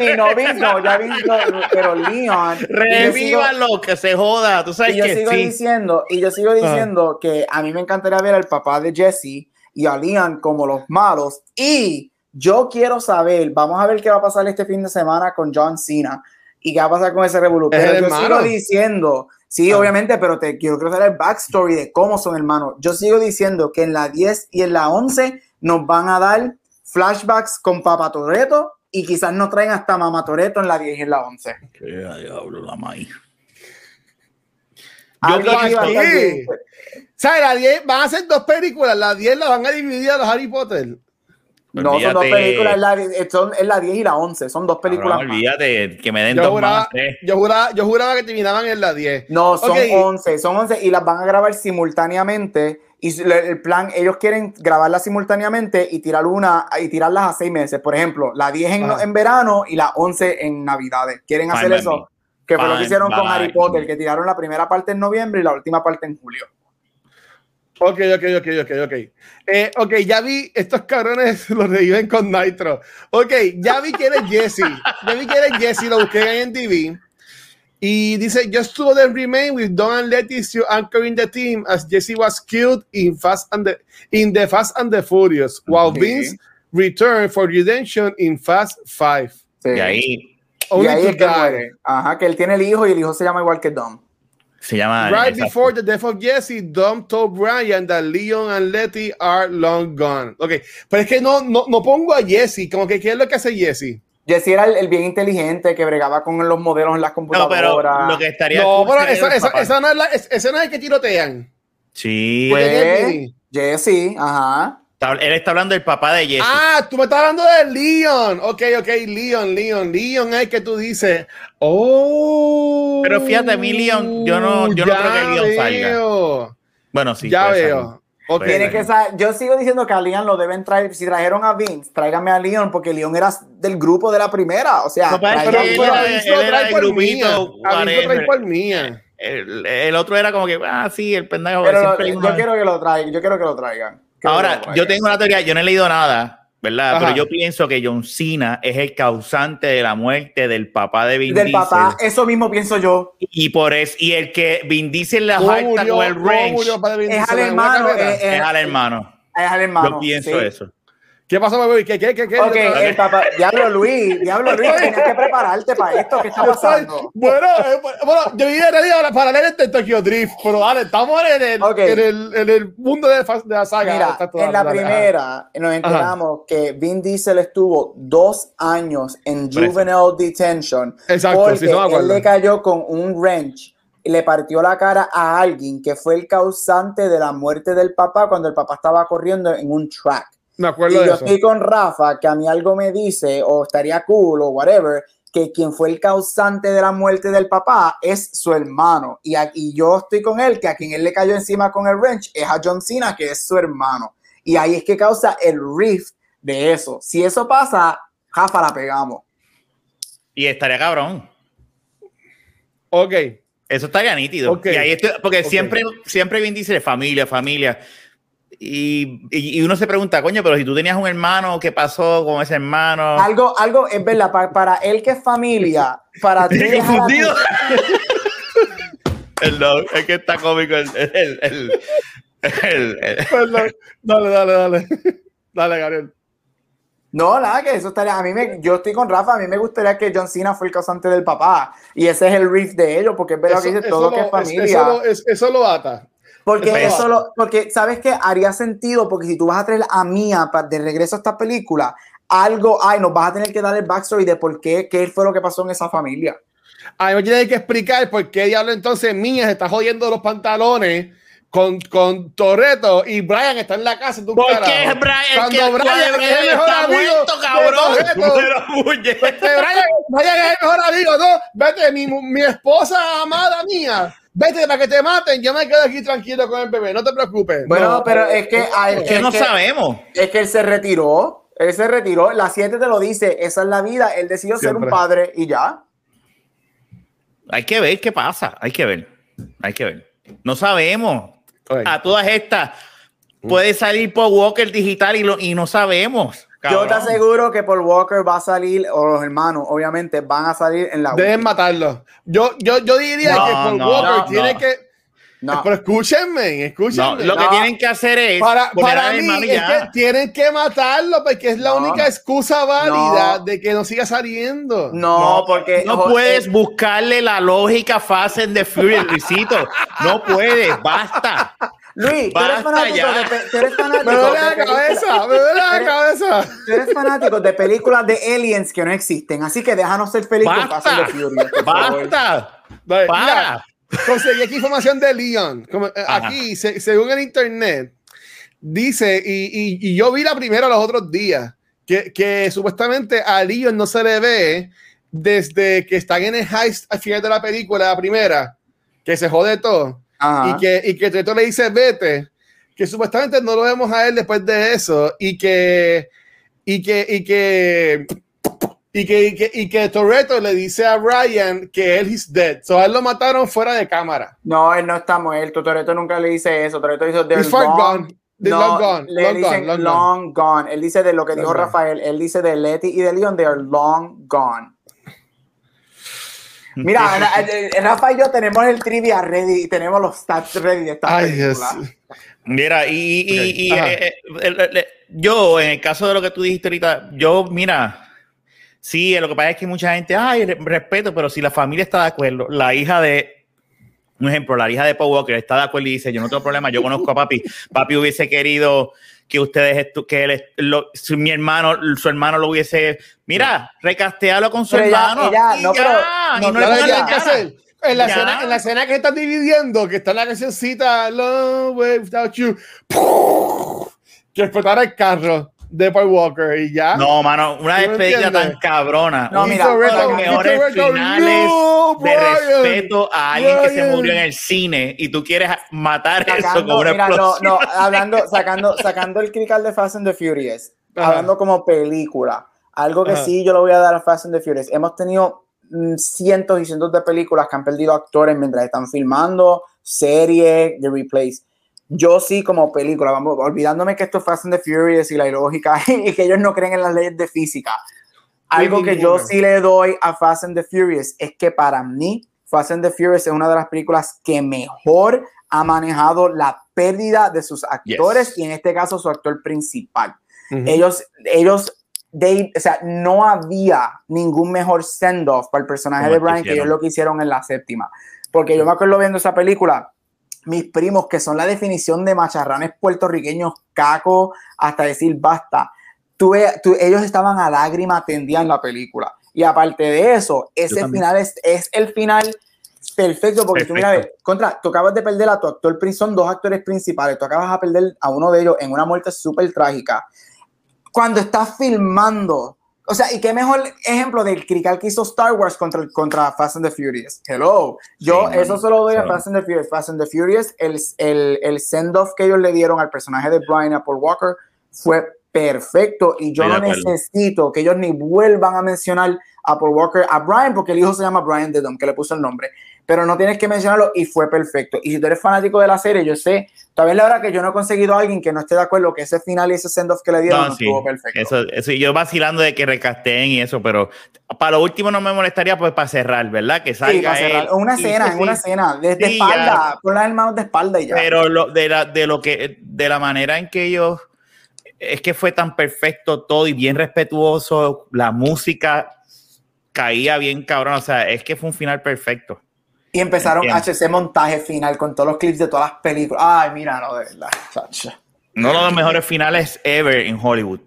Y no, Vince, no, ya Vince, no, pero Leon. yo sigo- Revívalo, que se joda. Tú sabes Y yo que sigo sí. diciendo, y yo sigo diciendo que a mí me encantaría ver al papá de Jesse y a Leon como los malos. Y yo quiero saber, vamos a ver qué va a pasar este fin de semana con John Cena y qué va a pasar con ese el yo hermano. sigo diciendo, sí, Ah. obviamente, pero te quiero quiero saber el backstory de cómo son hermanos. Yo sigo diciendo que en la 10 y en la 11 nos van a dar flashbacks con Papa Toreto y quizás nos traen hasta Mama Toreto en la 10 y en la 11. Que diablo la maíz. Creo a que sí. ¿Sabes? La 10 van a hacer dos películas. La 10 la van a dividir a los Harry Potter. No, son dos Olvídate. películas, es la, es- son, es la 10 y la 11, son dos películas Cabrón, más. olvídate que me den Yo dos juraba, más. tres. yo, juraba, yo juraba que terminaban en la 10. No, son Ok. 11, son 11 y las van a grabar simultáneamente. Y el plan, ellos quieren grabarlas simultáneamente y tirar una y tirarlas a seis meses. Por ejemplo, la 10 en, en verano y la 11 en Navidades. Quieren Fine hacer eso, me. que fue lo que Fine hicieron con Harry Potter, me. que tiraron la primera parte en noviembre y la última parte en julio. Ok, ok, ok, ok, ok. Eh, ok, ya vi, estos cabrones los reviven con Nitro. Ok, ya vi quién es Jesse. Ya vi quién es Jesse, lo busqué en TV. Y dice, just two of them remain with Don and Leticia anchoring the team as Jesse was killed in Fast and the, in the Fast and the Furious, while. Vince return for redemption in Fast Five. Sí. Y ahí Y ahí es que muere. Ajá, que él tiene el hijo y el hijo se llama igual que Dom. se llama. Right exacto. before the death of Jesse, Dom told Brian that Leon and Letty are long gone. Ok, pero es que no, no, no pongo a Jesse, como que ¿qué es lo que hace Jesse? Jesse era el, el bien inteligente que bregaba con los modelos en las No, computadoras. pero lo que estaría. No, pero esa, esa, esa no es la, es- esa no es el que tirotean. Sí. Pues, Jesse. Jesse, ajá. Él está hablando del papá de Jesse. Ah, tú me estás hablando de Leon. Ok, ok, Leon, Leon, Leon es que tú dices. Oh. Pero fíjate, a mí Leon, yo no- yo no creo que Leon salga. veo, bueno, sí. ya veo. salir. Ok. Puede Tiene que yo sigo diciendo que a Leon lo deben traer. Si trajeron a Vince, tráigame a Leon porque Leon era del grupo de la primera. O sea, No, pero él a Vince lo trae el por grupito, mía. A Vince lo trae whatever. por mía. El, el otro era como que, ah, sí, el pendejo. pero hay yo quiero que lo traigan. Yo quiero que lo traigan. Quiero que lo Ahora, traigan. yo tengo una teoría, yo no he leído nada, ¿verdad? Ajá. Pero yo pienso que John Cena es el causante de la muerte del papá de Vin del Diesel. papá, eso mismo pienso yo. Y por eso, y el que Vin Diesel la ¿Cómo jalta con el Vin Es al hermano, carrera? eh, eh, es al hermano. Es al hermano. yo pienso sí. eso. ¿Qué pasó, baby? ¿Qué, qué, qué, qué? Ok, el papá, Diablo Luis, Diablo Luis, tienes que prepararte para esto. ¿Qué está pasando? Bueno, eh, bueno, yo vine en realidad para leer este Tokyo Drift, pero dale, estamos en el, en el, en el mundo de, de la saga. Mira, en la dale, ajá. primera nos enteramos que Vin Diesel estuvo dos años en juvenile detention Exacto, porque sí, no él le cayó con un wrench y le partió la cara a alguien que fue el causante de la muerte del papá cuando el papá estaba corriendo en un track. Me Y acuerdo de yo eso. estoy con Rafa, que a mí algo me dice, o estaría cool, o whatever, que quien fue el causante de la muerte del papá es su hermano. Y, a- y yo estoy con él, que a quien él le cayó encima con el wrench es a John Cena, que es su hermano. Y ahí es que causa el rift de eso. Si eso pasa, Rafa la pegamos. Y estaría cabrón. Ok. Eso estaría nítido. Ok. Y ahí estoy- porque siempre, siempre Diesel es familia, familia. Y, y- y uno se pregunta, coño, pero si tú tenías un hermano, ¿qué pasó con ese hermano? Algo, algo es verdad, pa- para él que es familia, para ti confundido. el, no, es que está cómico el, el, el, el- el- Perdón. Dale, dale, dale. Dale, Gabriel. No, nada, que eso estaría. A mí me, yo estoy con Rafa. A mí me gustaría que John Cena fue el causante del papá. Y ese es el riff de ellos, porque es verdad que dice todo que es lo- familia. Eso lo, es- eso lo ata. Porque Pero- eso lo, porque sabes que haría sentido, porque si tú vas a traer a Mia de regreso a esta película, algo hay, nos vas a tener que dar el backstory de por qué, qué fue lo que pasó en esa familia. A mí me tiene que explicar por qué diablo entonces Mía se está jodiendo los pantalones con, con Toreto y Brian está en la casa. ¿tú ¿Por qué es Brian? Cuando que Brian es el Brian mejor amigo muerto, de cabrón. Toretto. Puñeta. Este Brian, Brian es el mejor amigo, ¿no? Vete, mi, mi esposa amada mía. Vete para que te maten. Yo me quedo aquí tranquilo con el bebé. No te preocupes. Bueno, No. pero es que, Es que es no que- sabemos. es que él se retiró. Él se retiró. La 7 te lo dice. Esa es la vida. Él decidió ser un padre y ya. Hay que ver qué pasa. Hay que ver. Hay que ver. No sabemos. A todas estas puede salir por Walker digital y, lo, y no sabemos. Yo te aseguro que Paul Walker va a salir, o los hermanos, obviamente, van a salir en la Deben matarlo. Yo, yo, yo diría No, que Paul no, Walker no, tiene no. que. No. Pero escúchenme, No, escúchenme. lo que No. tienen que hacer es para, para mí es que tienen que matarlo porque es la No. única excusa válida No. de que no siga saliendo. No, porque no puedes eh, buscarle la lógica and the Furious, Luisito. No puedes, basta. Luis, tú eres fanático de, tú eres fanático Me duele de la películas- cabeza, me duele la cabeza. Tú eres fanático de películas de aliens que no existen, así que déjanos ser felices con Fast and Basta. Basta. Dale, Para. mira, conseguí aquí información de Leon. Como, eh, aquí, se- según el internet, dice, y, y- y yo vi la primera los otros días, que, que supuestamente a Leon no se le ve desde que están en el heist al final de la película, la primera, que se jode todo, Ajá. y que, y que Treto le dice vete, que supuestamente no lo vemos a él después de eso, y que, y que, y que, y que, y que, y que Toretto le dice a Ryan que él is dead. So a él lo mataron fuera de cámara. No, él no está muerto. Toreto nunca le dice eso. Toreto dice they're He's far gone. The No, long gone. le Long dicen gone. Long long, gone. gone. Él dice de lo que Long dijo gone. Rafael. Él dice de Letty y de Leon, they are long gone. Mira, eh, eh, Rafa y yo tenemos el trivia ready y tenemos los stats ready de esta Ay, película. Dios. Mira, y, eh, eh, el- el- el- yo, en el caso de lo que tú dijiste ahorita, yo, mira, sí, lo que pasa es que mucha gente, ay, re- respeto, pero si la familia está de acuerdo, la hija de, un ejemplo, la hija de Paul Walker está de acuerdo y dice, yo no tengo problema, yo conozco a papi, papi hubiese querido que ustedes, que él, lo- su- mi hermano, su hermano lo hubiese, mira, recastealo con su Pero hermano. ella- y no, ya, pero- y no, no Ya le que hacer. En la, Ya. escena, en la escena que están dividiendo, que está la cancioncita Long Way Without You, que explotar el carro de Paul Walker y ya. No, mano, una ¿Tú me despedida tan cabrona. No, mira, las Rico, mejores finales no, de respeto a alguien que se murió en el cine y tú quieres matar eso Sacando, con una mira, no, explosión. no, hablando, sacando, sacando el crical de Fast and the Furious, Ajá. hablando como película, algo que Ajá. sí yo le voy a dar a Fast and the Furious. Hemos tenido mm, cientos y cientos de películas que han perdido actores mientras están filmando, series, de replays. Yo sí como película, vamos, olvidándome que esto es Fast and the Furious y la ilógica y que ellos no creen en las leyes de física. Algo que yo sí le doy a Fast and the Furious es que para mí Fast and the Furious es una de las películas que mejor ha manejado la pérdida de sus actores Yes. y en este caso su actor principal. Ellos, ellos, they- o sea, no había ningún mejor send-off para el personaje Como de Brian que ellos lo que hicieron en la séptima. Porque yo me acuerdo viendo esa película, mis primos, que son la definición de macharranes puertorriqueños, caco, hasta decir basta. Tu- ellos estaban a lágrima tendida en la película. Y aparte de eso, ese final es, es el final perfecto, porque tú mira, Perfecto. ve, contra, tú acabas de perder a tu actor, son dos actores principales, tú acabas de perder a uno de ellos en una muerte súper trágica. Cuando estás filmando, o sea, y qué mejor ejemplo del crical que hizo Star Wars contra, contra Fast and the Furious. Hello. Yo Sí, eso se lo doy a. Fast and the Furious. Fast and the Furious, el, el, el send-off que ellos le dieron al personaje de Brian a Paul Walker fue perfecto y yo no necesito que ellos ni vuelvan a mencionar a Paul Walker, a Brian, porque el hijo se llama Brian Dedham, que le puso el nombre, pero no tienes que mencionarlo y fue perfecto. Y si tú eres fanático de la serie, yo sé, tal vez la verdad que yo no he conseguido a alguien que no esté de acuerdo que ese final y ese send-off que le dieron no, No, sí, estuvo perfecto. eso, eso, y yo vacilando de que recasteen y eso, pero para lo último no me molestaría pues para cerrar, ¿verdad? Que salga Sí, para cerrar. una escena, sí, una escena, de, de Sí, espalda, ya. con las manos de espalda y ya. Pero lo, de, la, de lo que, de la manera en que ellos, es que fue tan perfecto todo y bien respetuoso, la música caía bien cabrón, o sea, es que fue un final perfecto. Y empezaron entiendo. HC montaje final con todos los clips de todas las películas. Ay, mira, no, de verdad. Uno de los mejores finales ever en Hollywood.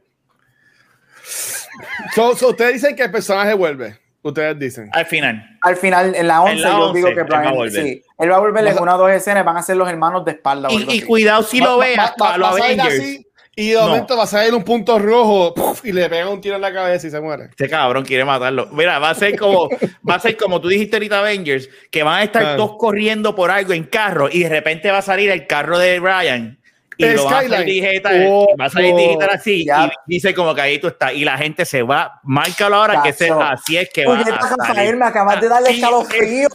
So- so ustedes dicen que el personaje vuelve. Ustedes dicen. Al final. Al final, en la 11, En la yo 11, digo que él va a Brian, volver. sí, él va a volver en a- una o dos escenas, van a ser los hermanos de espalda. Y, cuidado si lo Va- veas va- va- a Avengers. así, y de No. momento va a salir un punto rojo y le pega un tiro en la cabeza y se muere. Este cabrón quiere matarlo. Mira, va a ser como, va a ser como tú dijiste ahorita Avengers, que van a estar Claro. todos corriendo por algo en carro y de repente va a salir el carro de Brian y lo va a digital, Oh, va a digital así ya. y dice como que ahí tú estás y la gente se va, márcalo ahora que ese- Cacho. así es que va Oye, a Rafael, salir. me acabas de darle escalofrío.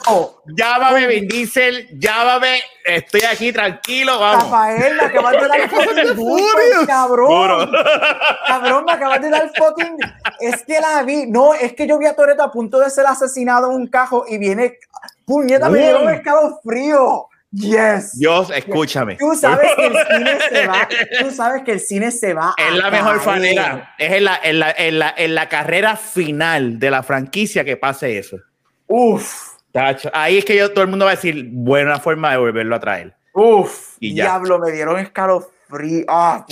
Llámame Vin Diesel, llámame, estoy aquí tranquilo, vamos. Rafael, me acabas de dar fucking gusto, cabrón. Cabrón, me acabas de dar fucking. Es que la vi. No, es que yo vi a Toreto a punto de ser asesinado en un cajo y viene. Puñeta, me dio un escalofrío. Yes. Dios, escúchame. Tú sabes que el cine se va. Tú sabes que el cine se va. Es la mejor manera. Es en la, en, la, en, la, en la carrera final de la franquicia que pase eso. Uf. Tacho, Ahí es que yo, todo el mundo va a decir buena forma de volverlo a traer. Uf. Y ya. Diablo, me dieron escalofrío. Ah.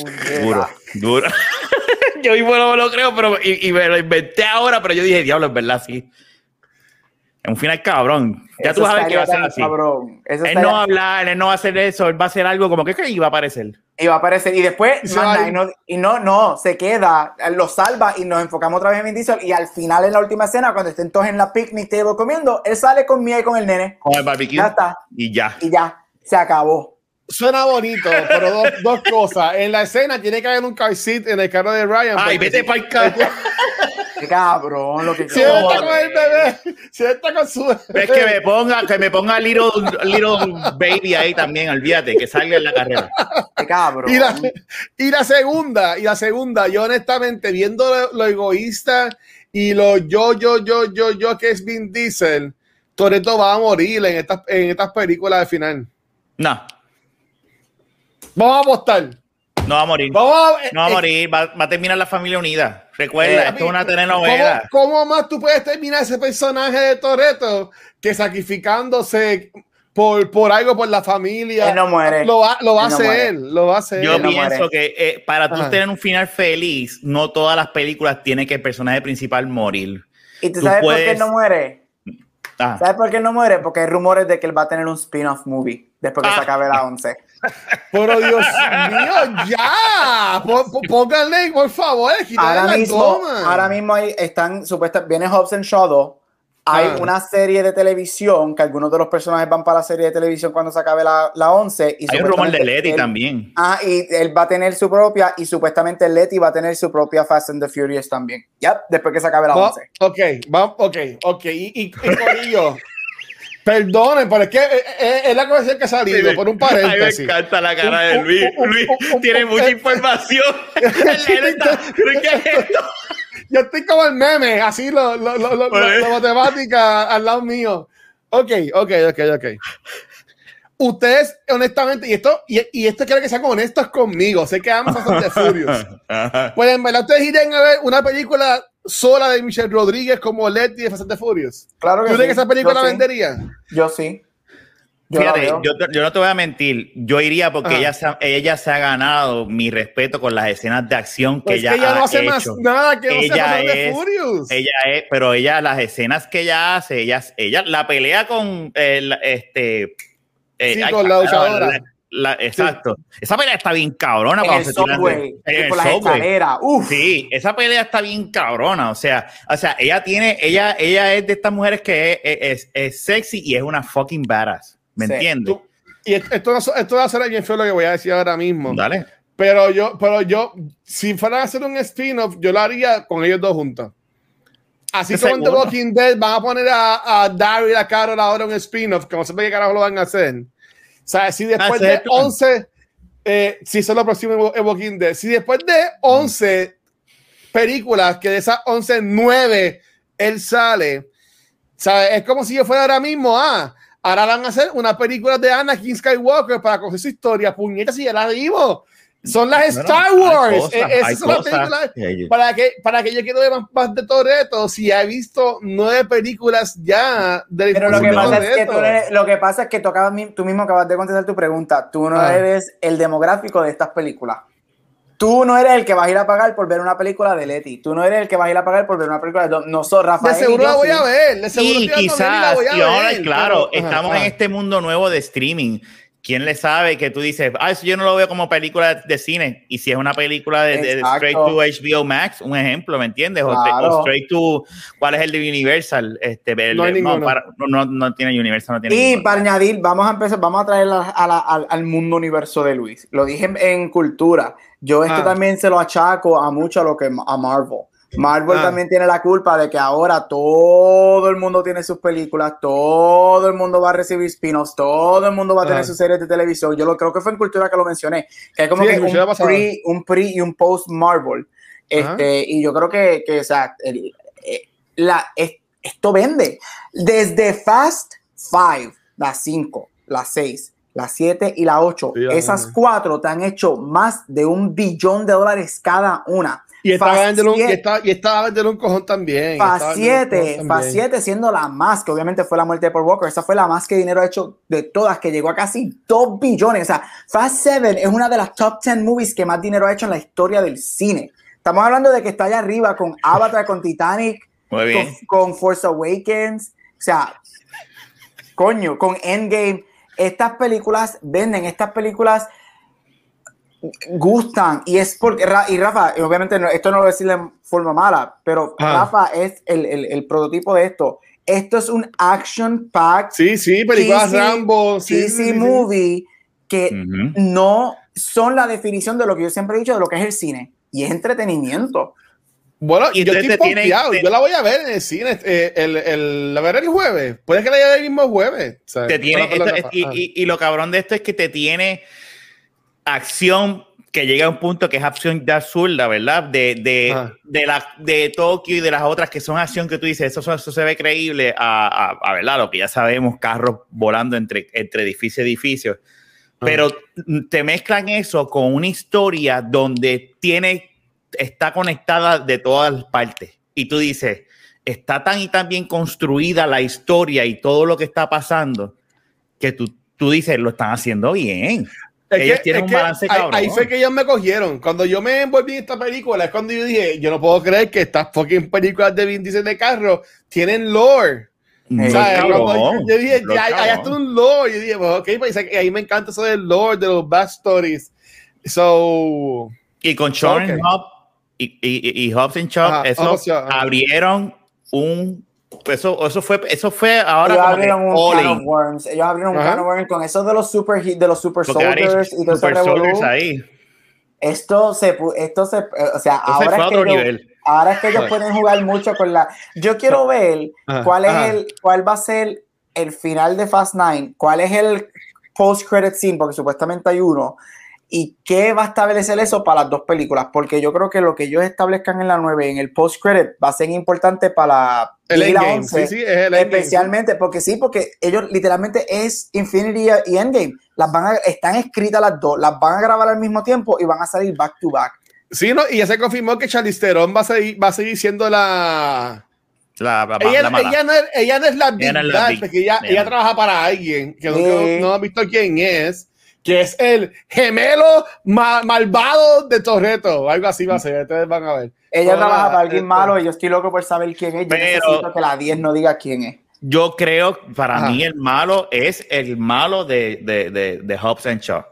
Duro, duro. yo mismo no me lo creo, pero y, y me lo inventé ahora, pero yo dije, diablo, es verdad, sí. Es un final cabrón. Ya Eso tú sabes que va a ser así. Cabrón. Eso Él no va a hablar, él no va a hacer eso, él va a hacer algo como que, que iba a aparecer. Y va a aparecer. Y después, Y se más va nada, a y no, y no, no, se queda, lo salva y nos enfocamos otra vez en Vin Diesel. Y al final, en la última escena, cuando estén todos en la picnic table comiendo, él sale con Mia y con el nene. Con el barbecue. Ya está. Y ya. Y ya, se acabó. Suena bonito, pero dos, dos cosas. En la escena tiene que haber un car seat en el carro de Ryan. Ay, vete para el carro. Qué cabrón, lo que Si está con el bebé, si está con su Es que me ponga, que me ponga little, little baby ahí también, olvídate, que salga en la carrera. Qué cabrón. Y la, y la segunda, y la segunda, yo honestamente, viendo lo, lo egoísta y lo yo, yo, yo, yo, yo que es Vin Diesel, Toreto va a morir en estas, en estas películas de final. No, Vamos a apostar. No va a morir. Vamos a, No va a eh, morir, va, va a terminar la familia unida. Recuerda, eh, esto es una ¿cómo, telenovela. cómo más tú puedes terminar ese personaje de Toreto que sacrificándose por, por algo, por la familia? Él no muere. Lo va, lo va a Él no hacer, lo va a hacer. Yo pienso que eh, para tú Ajá. tener un final feliz, no todas las películas tienen que el personaje principal morir. ¿Y tú Tú sabes por qué él no muere? Ah, ¿Sabes por qué él no muere? Porque hay rumores de que él va a tener un spin-off movie después que se Ah. acabe la 11. Pero Dios mío, ya. Pó- pó- Pónganle, por favor, quítale Ahora la mismo, goma. ahora mismo hay- están supuestas, viene Hobbs and Shaw 2. Hay Ah. una serie de televisión que algunos de los personajes van para la serie de televisión cuando se acabe la, la 11. Y hay un rumor de Letty él- también. Ah, y él va a tener su propia, y supuestamente Letty va a tener su propia Fast and the Furious también. Ya, después que se acabe la Va- 11. ok, vamos, ok, ok. Y, y, y Corillo, perdonen, pero es que eh, eh, es la conversación que ha salido por un paréntesis. encanta la cara de Luis. Luis tiene mucha información. Yo estoy como el meme, así lo, lo, lo, lo- la matemática al lado mío. Ok, ok, ok, ok. Ustedes, honestamente, y esto, y, y esto quiero que sean honestos conmigo, sé que Fast and the Furious. Pues en verdad, ustedes irían a ver una película sola de Michelle Rodríguez como Letty de Fast and the Furious. Claro ¿Tú que crees que esa película Yo sí. vendería? Yo sí. Yo la Fíjate, veo. yo, te- yo no te voy a mentir, yo iría porque ella se, ha, ella se ha ganado mi respeto con las escenas de acción que Pues ella, que ella ha no hace hecho. más nada que no Ella the es- Furious. Ella es, pero ella, las escenas que ella hace, ella, ella la pelea con el, este. eh, Sí, ay, con la luchadora. la- la- exacto. Esa pelea está bien cabrona en cuando el se subway, en y el por las subway. escaleras. Uf. Sí, esa pelea está bien cabrona. O sea, o sea, ella tiene, ella, ella es de estas mujeres que es, es- es sexy y es una fucking badass. ¿Me Sí. entiendes? Tú- y esto, esto, va a ser bien feo lo que voy a decir ahora mismo. Dale. Pero yo, pero yo, si fuera a hacer un spin-off, yo lo haría con ellos dos juntos. Así como en The. Walking Dead van a poner a, a Daryl y a Carol ahora un spin-off, que no sé qué carajo lo van a hacer. Sea, si después de el plan. 11, eh, si eso es lo próximo en Walking Dead, si después de 11 películas, que de esas 11, 9 él sale, ¿sabes? Es como si yo fuera ahora mismo, ah, ahora van a hacer una película de Anakin Skywalker para coger su historia, puñetas, y ya la vimos. Son las Star Wars. cosas, Eh, son las cosas. películas Sí, para que, para que yo quiero ver más, más de Toreto, si he visto nueve películas ya de Pero lo que, de pasa es que tú, eres- lo que pasa es que tú, acabas tú mismo acabas de contestar tu pregunta. Tú no Ah. eres el demográfico de estas películas. Tú no eres el que vas a ir a pagar por ver una película de Letty. Tú no eres el que vas a ir a pagar por ver una película de Don- No soy Rafael. de y seguro yo la voy sí. a ver. De seguro Y y la quizás, voy a y ahora, ver, claro, pero- estamos ajá, en este mundo nuevo de streaming. ¿Quién le sabe que tú dices, ah, eso yo no lo veo como película de, de cine? Y si es una película de, straight to HBO Max, un ejemplo, ¿me entiendes? O, de- Claro. o straight to, ¿cuál es el de Universal? Este, el- No hay ninguno. para- no, no, no tiene Universal, no tiene Y para añadir, vamos a empezar, vamos a traer a- a la- al, al mundo universo de Luis. Lo dije en, en cultura. Yo esto Ah. también se lo achaco a mucho a lo que a Marvel. Marvel Ah. también tiene la culpa de que ahora todo el mundo tiene sus películas, todo el mundo va a recibir spin-offs, todo el mundo va a tener Ah. sus series de televisión. Yo lo creo que fue en cultura que lo mencioné, que es como Sí, que la un pre, un pre y un post Marvel. Este, y yo creo que, que o sea, el- eh, la, es- esto vende. Desde Fast Five, las 5, las 6, las 7 y las 8, Sí, esas cuatro te han hecho más de un billón de dólares cada una. Y estaba Fast vendiendo un, y y estaba un cojón también. Un 7, cojón Fast también. 7 siendo la más, que obviamente fue la muerte de Paul Walker, esa fue la más que dinero ha hecho de todas, que llegó a casi 2 billones. O sea, Fast 7 es una de las top 10 movies que más dinero ha hecho en la historia del cine. Estamos hablando de que está allá arriba con Avatar, con Titanic, Muy bien. con, con Force Awakens, o sea, coño, con Endgame. Estas películas venden, estas películas gustan y es porque y Rafa, obviamente no- esto no lo voy a decir de forma mala, pero Ah. Rafa es el, el- el prototipo de esto. Esto es un action pack Sí, sí, películas cheesy- Rambo. Sí, cheesy sí, sí, sí. movie que no son la definición de lo que yo siempre he dicho de lo que es el cine y es entretenimiento. Bueno, Y yo estoy te tienen- pompeado. te- Yo la voy a ver en el cine. eh, el, el, la veré el jueves. Puede que la haya el mismo jueves. te tiene, esto- y, y- y lo cabrón de esto es que te tiene acción que llega a un punto que es acción de absurda, ¿verdad? De, de, de, la, de Tokio y de las otras que son acción que tú dices, eso, eso se ve creíble a, a, a, ¿verdad? Lo que ya sabemos, carros volando entre, entre edificio y edificio. Pero te mezclan eso con una historia donde tiene, está conectada de todas partes. Y tú dices, está tan y tan bien construida la historia y todo lo que está pasando que tú, tú dices, lo están haciendo bien. Es Ellos que- tienen es un que balance ahí, cabrón. ahí fue que ellos me cogieron. Cuando yo me envolví en esta película, es cuando yo dije, yo no puedo creer que estas fucking películas de Vin Diesel de carro tienen lore. No, ¿Sabes? cabrón, Cuando yo, yo dije, ya, hay cabrón. hasta un lore. Yo dije, pues, ok, pues y ahí me encanta eso del lore, de los backstories. So, Y con Sean Ok. Hobbs y, y, y Hobbs and Shaw, Ajá, eso Shaw, ajá. abrieron un. Eso, eso fue, eso fue ahora ellos abrieron un all can of worms. Ellos abrieron un Ajá. can of worms con eso de los super hit- de los super Porque soldiers y ese Super Soldiers ahí. Esto se, esto se, o sea, ahora es, que otro ellos, nivel. ahora es que ellos pueden jugar mucho con la. Yo quiero ver Ajá, cuál es ajá. el, cuál va a ser el final de Fast Nine, cuál es el post credit scene, porque supuestamente hay uno, y qué va a establecer eso para las dos películas, porque yo creo que lo que ellos establezcan en la 9 en el post credit va a ser importante para la el 10 y la endgame. 11. Sí, sí, es el endgame. Especialmente porque sí, porque ellos literalmente es Infinity y Endgame. Las van a, están escritas las dos, las van a grabar al mismo tiempo y van a salir back to back. Sí, no, y ya se confirmó que Charlize Theron va a seguir, va a seguir siendo la. La, la- Ella, la mala. ella no es, ella no es la Big Ella no es Big- porque ella, no. trabaja para alguien que nunca- Sí. no, ha visto quién es, que es el gemelo ma- malvado de Torreto. Algo así va a ser, ustedes van a ver. Ella Hola, trabaja para alguien malo y yo estoy loco por saber quién es. Yo Pero- necesito que la 10 no diga quién es. Yo creo, para Ajá. mí, el malo es el malo de, de, de, de Hobbs and Shaw.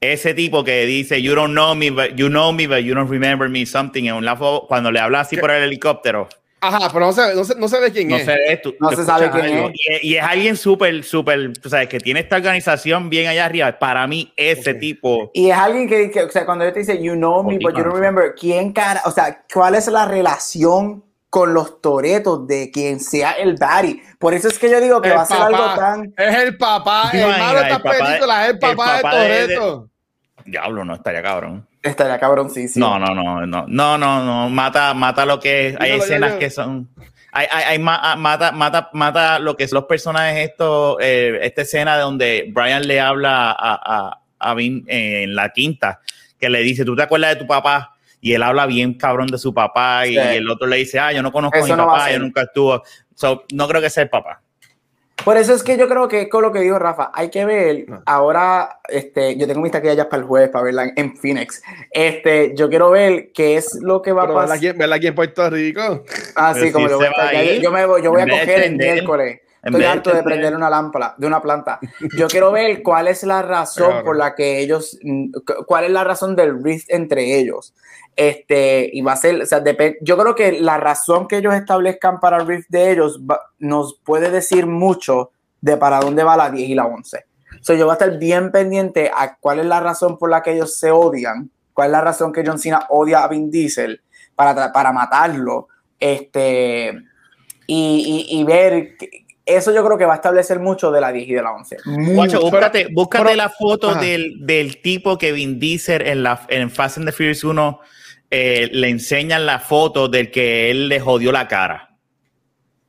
Ese tipo que dice, you don't know me, but you know me, but you don't remember me, something. En un lafo, cuando le habla así por el helicóptero, Ajá, pero no se, no se, no se ve quién no es. se ve, tú- No se sabe quién algo. Y, y es alguien súper, súper, tú sabes, que tiene esta organización bien allá arriba. Para mí, ese tipo, Y es alguien que, que, o sea, cuando yo te dice, you know me, but you don't remember, ¿quién cara? O sea, ¿cuál es la relación con los toretos de quien sea el daddy? Por eso es que yo digo que El va a ser algo tan. Es el papá, ¿Te el malo de de- películas, es el el papá, de- Toreto. diablo, no estaría cabrón. Estaría cabroncísimo. No, no, no, no, no, no, no, mata, mata lo que es. Hay escenas que son. Hay, hay, hay ma- ah, mata, mata, mata lo que son los personajes estos, eh, esta escena donde Brian le habla a, a, a Vin eh, en la quinta, que le dice, ¿tú te acuerdas de tu papá? Y él habla bien cabrón de su papá y, Sí. el otro le dice, ah, yo no conozco a mi no papá, yo nunca estuvo. So, no creo que sea el papá. Por eso es que yo creo que con lo que dijo Rafa, hay que ver, Ah. ahora, este, yo tengo mis taquillas ya para el jueves, para verla en, en Phoenix. Este, yo quiero ver qué es lo que va a verla pasar. aquí, verla aquí en Puerto Rico. Ah, Pero sí, como si yo voy a estar- yo, me voy, yo voy a coger el miércoles. Estoy harto de prender- prender una lámpara, de una planta. Yo quiero ver cuál es la razón Claro. por la que ellos, mm, cu- cuál es la razón del rift entre ellos. Este, y va a ser, o sea, yo creo que la razón que ellos establezcan para el rift de ellos va- nos puede decir mucho de para dónde va la 10 y la 11. So, yo voy a estar bien pendiente a cuál es la razón por la que ellos se odian, cuál es la razón que John Cena odia a Vin Diesel para, para matarlo. Este, y, y- y ver, que- eso yo creo que va a establecer mucho de la 10 y de la 11. Guacho, Mucho. búscate, búscate pero- la foto del, del tipo que Vin Diesel en, la, en Fast and the Furious 1 eh, le enseñan la foto del que él le jodió la cara.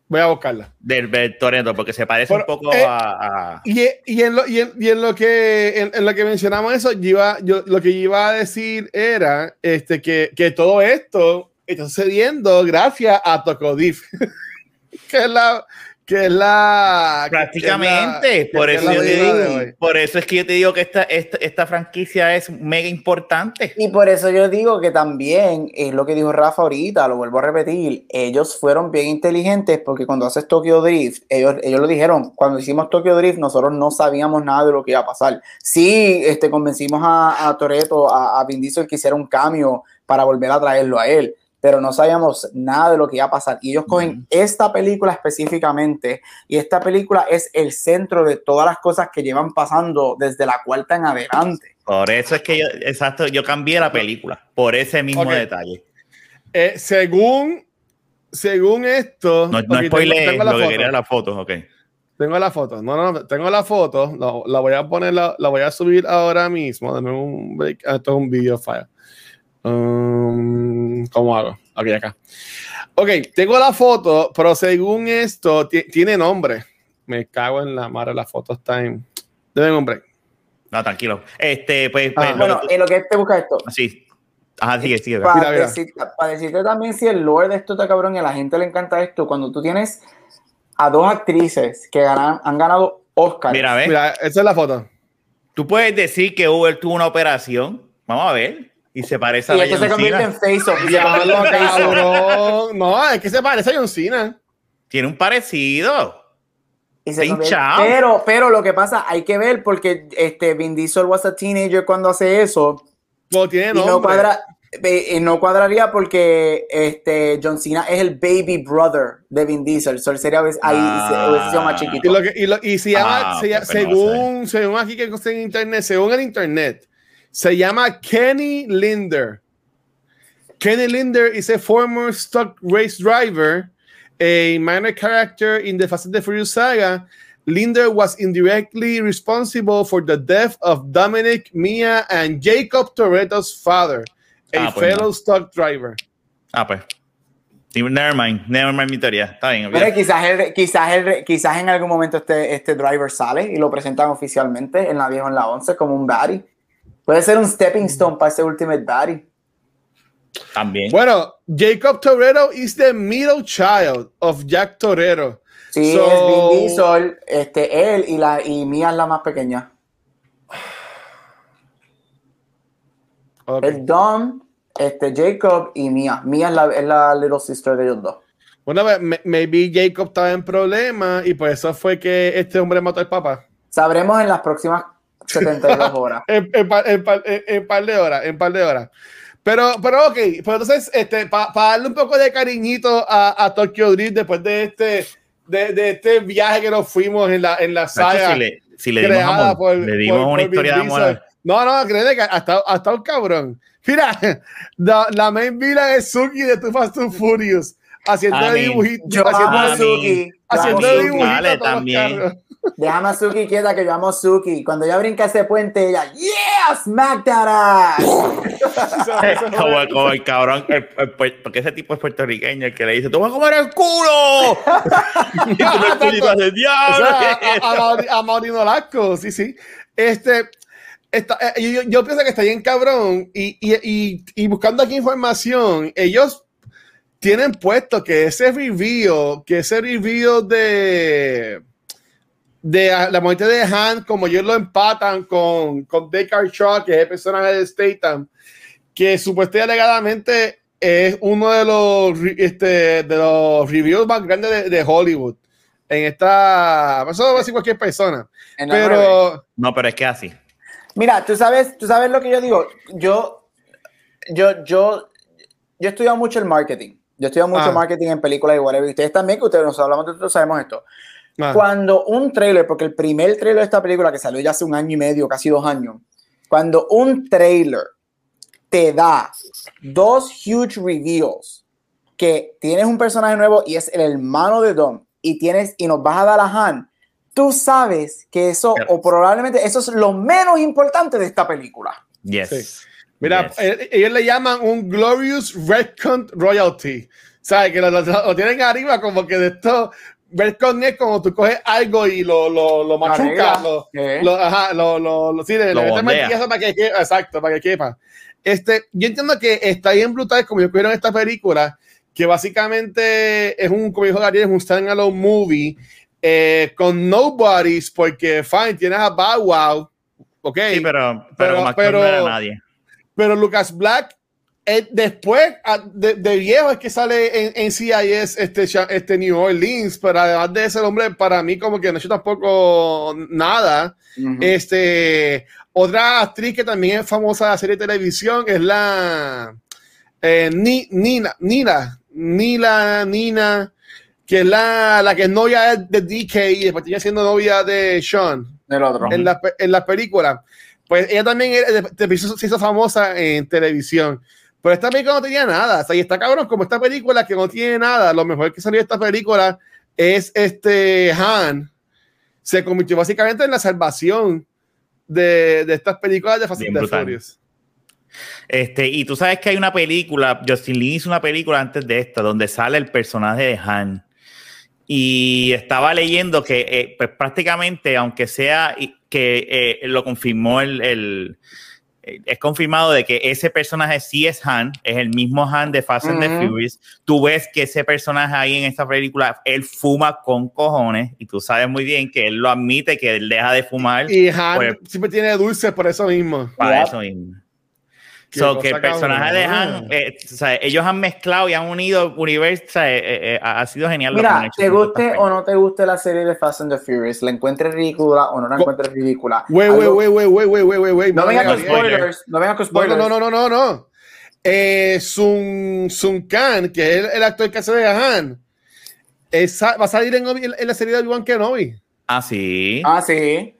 Voy a buscarla. Del, del porque se parece un poco eh, a, a- Y, y, en lo, y, en, y en lo que en, en lo que mencionamos eso, yo iba, yo, lo que yo iba a decir era este, que, que todo esto está sucediendo gracias a Tocodif, que es la que es la Prácticamente, que es la- por es eso digo, hoy. por eso es que yo te digo que esta, esta, esta franquicia es mega importante. Y por eso yo digo que también es lo que dijo Rafa ahorita, lo vuelvo a repetir, ellos fueron bien inteligentes porque cuando haces Tokyo Drift, ellos, ellos lo dijeron, cuando hicimos Tokyo Drift nosotros no sabíamos nada de lo que iba a pasar. Sí, este, convencimos a, a Toreto, a, a Vin Diesel que hiciera un cambio para volver a traerlo a él, pero no sabíamos nada de lo que iba a pasar. Y ellos cogen esta película específicamente y esta película es el centro de todas las cosas que llevan pasando desde la cuarta en adelante. Por eso es que yo, exacto, yo cambié la película, por ese mismo Ok. detalle. Eh, según según esto No, no ok, tengo- la lo que foto. quería las fotos, ok. Tengo la foto. No, no, no, tengo la foto. La, la voy a poner, la, la voy a subir ahora mismo. Dame un break. Ah, Esto es un video file. Um, ¿Cómo hago? Aquí, acá. Ok, tengo la foto, pero según esto, ti- tiene nombre. Me cago en la madre, la foto está en. Debe break. No, tranquilo. Este, pues, Ah, pues, lo Bueno, tú- en lo que te busca esto. sí. Ajá, sigue, sigue. Para, Mira, mira. decir- para decirte también si el lore de esto está cabrón y a la gente le encanta esto, cuando tú tienes a dos actrices que ganan, han ganado Oscar. Mira, a ver. Mira, esa es la foto. Tú puedes decir que Uber tuvo una operación. Vamos a ver. Y se parece a y se John y se convierte en face-off. cabrón. No, es que se parece a John Cena. Tiene un parecido. Y se. Pero, pero lo que pasa, hay que ver porque este Vin Diesel was a teenager cuando hace eso No tiene y no cuadra, eh, no cuadraría porque este John Cena es el baby brother de Vin Diesel, so sería ahí Ah. se- más Y, chiquito. lo que, y, lo- y se llama, Ah, se pero no según, según aquí que está en internet, según el internet, se llama Kenny Linder. Kenny Linder is a former stock race driver, a minor character in the Fast and the Furious saga. Linder was indirectly responsible for the death of Dominic, Mia, and Jacob Toretto's father, a Ah, pues fellow stock driver. Ah, pues. Never mind, never mind mi teoría. Está bien. Pero quizás, el- quizás, el- quizás en algún momento este, este driver sale y lo presentan oficialmente en la vieja o en la 11 como un baddie. Puede ser un stepping stone para ese Ultimate Baddie. También. Bueno, Jacob Toretto is the middle child of Jack Toretto. Sí, So- es Vin Diesel, este, él y, la, y Mia es la más pequeña. Ok. Es Dom, este, Jacob y Mia. Mia es la, es la little sister de ellos dos. Una vez, me- maybe Jacob estaba en problemas y por eso fue que este hombre mató al papá. Sabremos en las próximas 72 horas. En, en, par- en en- en par de horas, en par de horas. Pero, pero ok, pues entonces, este, para darle un poco de cariñito a, a Tokyo Drift después de este, de, de este viaje que nos fuimos en la, en la saga si le, si le dimos, amor, por, le dimos por- una por historia de amor. No, no, créeme que hasta, hasta un cabrón. Mira, la, la main villain es Suki de Too Fast and Furious, haciendo mean, dibujitos. Yo haciendo, amo Suki. Haciendo Suki. dibujitos Vale, también. Déjame a Suki quieta que yo amo a Suki. Cuando ella brinca ese puente, ella, ¡Yeah! ¡Smack that ass! Eso es como, como el cabrón, el- el porque ese tipo es puertorriqueño, el que le dice, ¡Tú vas a comer el culo! y tú el O ¡Diablo! sea, a, a, Mauri- a Maurino Lasco, sí, sí. Este, está- eh, yo, yo pienso que está bien cabrón y, y, y, y buscando aquí información, ellos tienen puesto que ese review, que ese review de de ah, la muerte de Han, como ellos lo empatan con, con Deckard Shaw, que es el personaje de Statham, que supuestamente alegadamente es uno de los, este, de los reviews más grandes de, de Hollywood. En esta, eso lo va a decir cualquier persona, En pero No, pero es que así. Mira, tú sabes, tú sabes lo que yo digo. Yo, yo, yo, yo he estudiado mucho el marketing. Yo he estudiado mucho Ah. marketing en películas y whatever. Y Ustedes también, que ustedes nos hablamos de esto, sabemos esto. ah, Cuando un trailer, porque el primer trailer de esta película que salió ya hace un año y medio, casi dos años, cuando un trailer te da dos huge reveals que tienes un personaje nuevo y es el hermano de Dom y tienes y nos vas a dar a Han, tú sabes que eso o probablemente eso es lo menos importante de esta película. Yes. Sí. Mira, Yes. eh, ellos le llaman un Glorious Redcon Royalty. ¿Sabes? Que lo, lo- lo tienen arriba como que de esto. Redcon es como tú coges algo y lo, lo, lo machucas. Lo, lo, ajá, lo, lo, lo, sí, le, Lo le metes para que quepa. Exacto, para que quepa. Este, yo entiendo que está bien brutal como yo en esta película, que básicamente es un, como dijo Gabriel, es un standalone movie eh, con nobodies, porque fine, tienes a Bow Wow, ok, Sí, pero, pero, Pero- pero- no era nadie. Pero Lucas Black, eh, después a- de, de viejo es que sale en, en CIS este, este New Orleans, pero además de ese hombre, para mí como que no hecho tampoco nada. Este, otra actriz que también es famosa de la serie de televisión es la eh, Ni- Nina, Nina, Nila, Nina, que es la, la que es novia de DK y después siendo novia de Sean El otro. en la, en la película. Pues ella también era- de- se hizo- famosa en televisión. Pero esta película no tenía nada. O sea, y está cabrón como esta película que no tiene nada. Lo mejor que salió de esta película es este Han. se convirtió básicamente en la salvación de, de estas películas de Fast and. Este, y tú sabes que hay una película, Justin Lin hizo una película antes de esta, donde sale el personaje de Han. Y estaba leyendo que eh, pues prácticamente, aunque sea que eh, lo confirmó el, el- eh, es confirmado de que ese personaje sí es Han, es el mismo Han de Fast and the. Furious. Tú ves que ese personaje ahí en esta película, él fuma con cojones y tú sabes muy bien que él lo admite, que él deja de fumar Y Han Pues- siempre tiene dulces por eso mismo. para eso mismo. So, que el personaje de. Han, eh, o sea, ellos han mezclado y han unido universo, o sea, eh, eh, ha sido genial. lo que han Mira, hecho te guste o no te guste la serie de Fast and the Furious, la encuentres ridícula o no la encuentres ridícula. Wey, wey, wey, wey, wey, wey, wey, wey, wey. No venga con spoilers, no venga con spoilers. no, no, no, no, no. Eh, Sun, Sun Khan, que es el, el actor que hace de Han, va a salir en, Obi- en la serie de Obi-Wan Kenobi. Ah, sí. Ah, sí.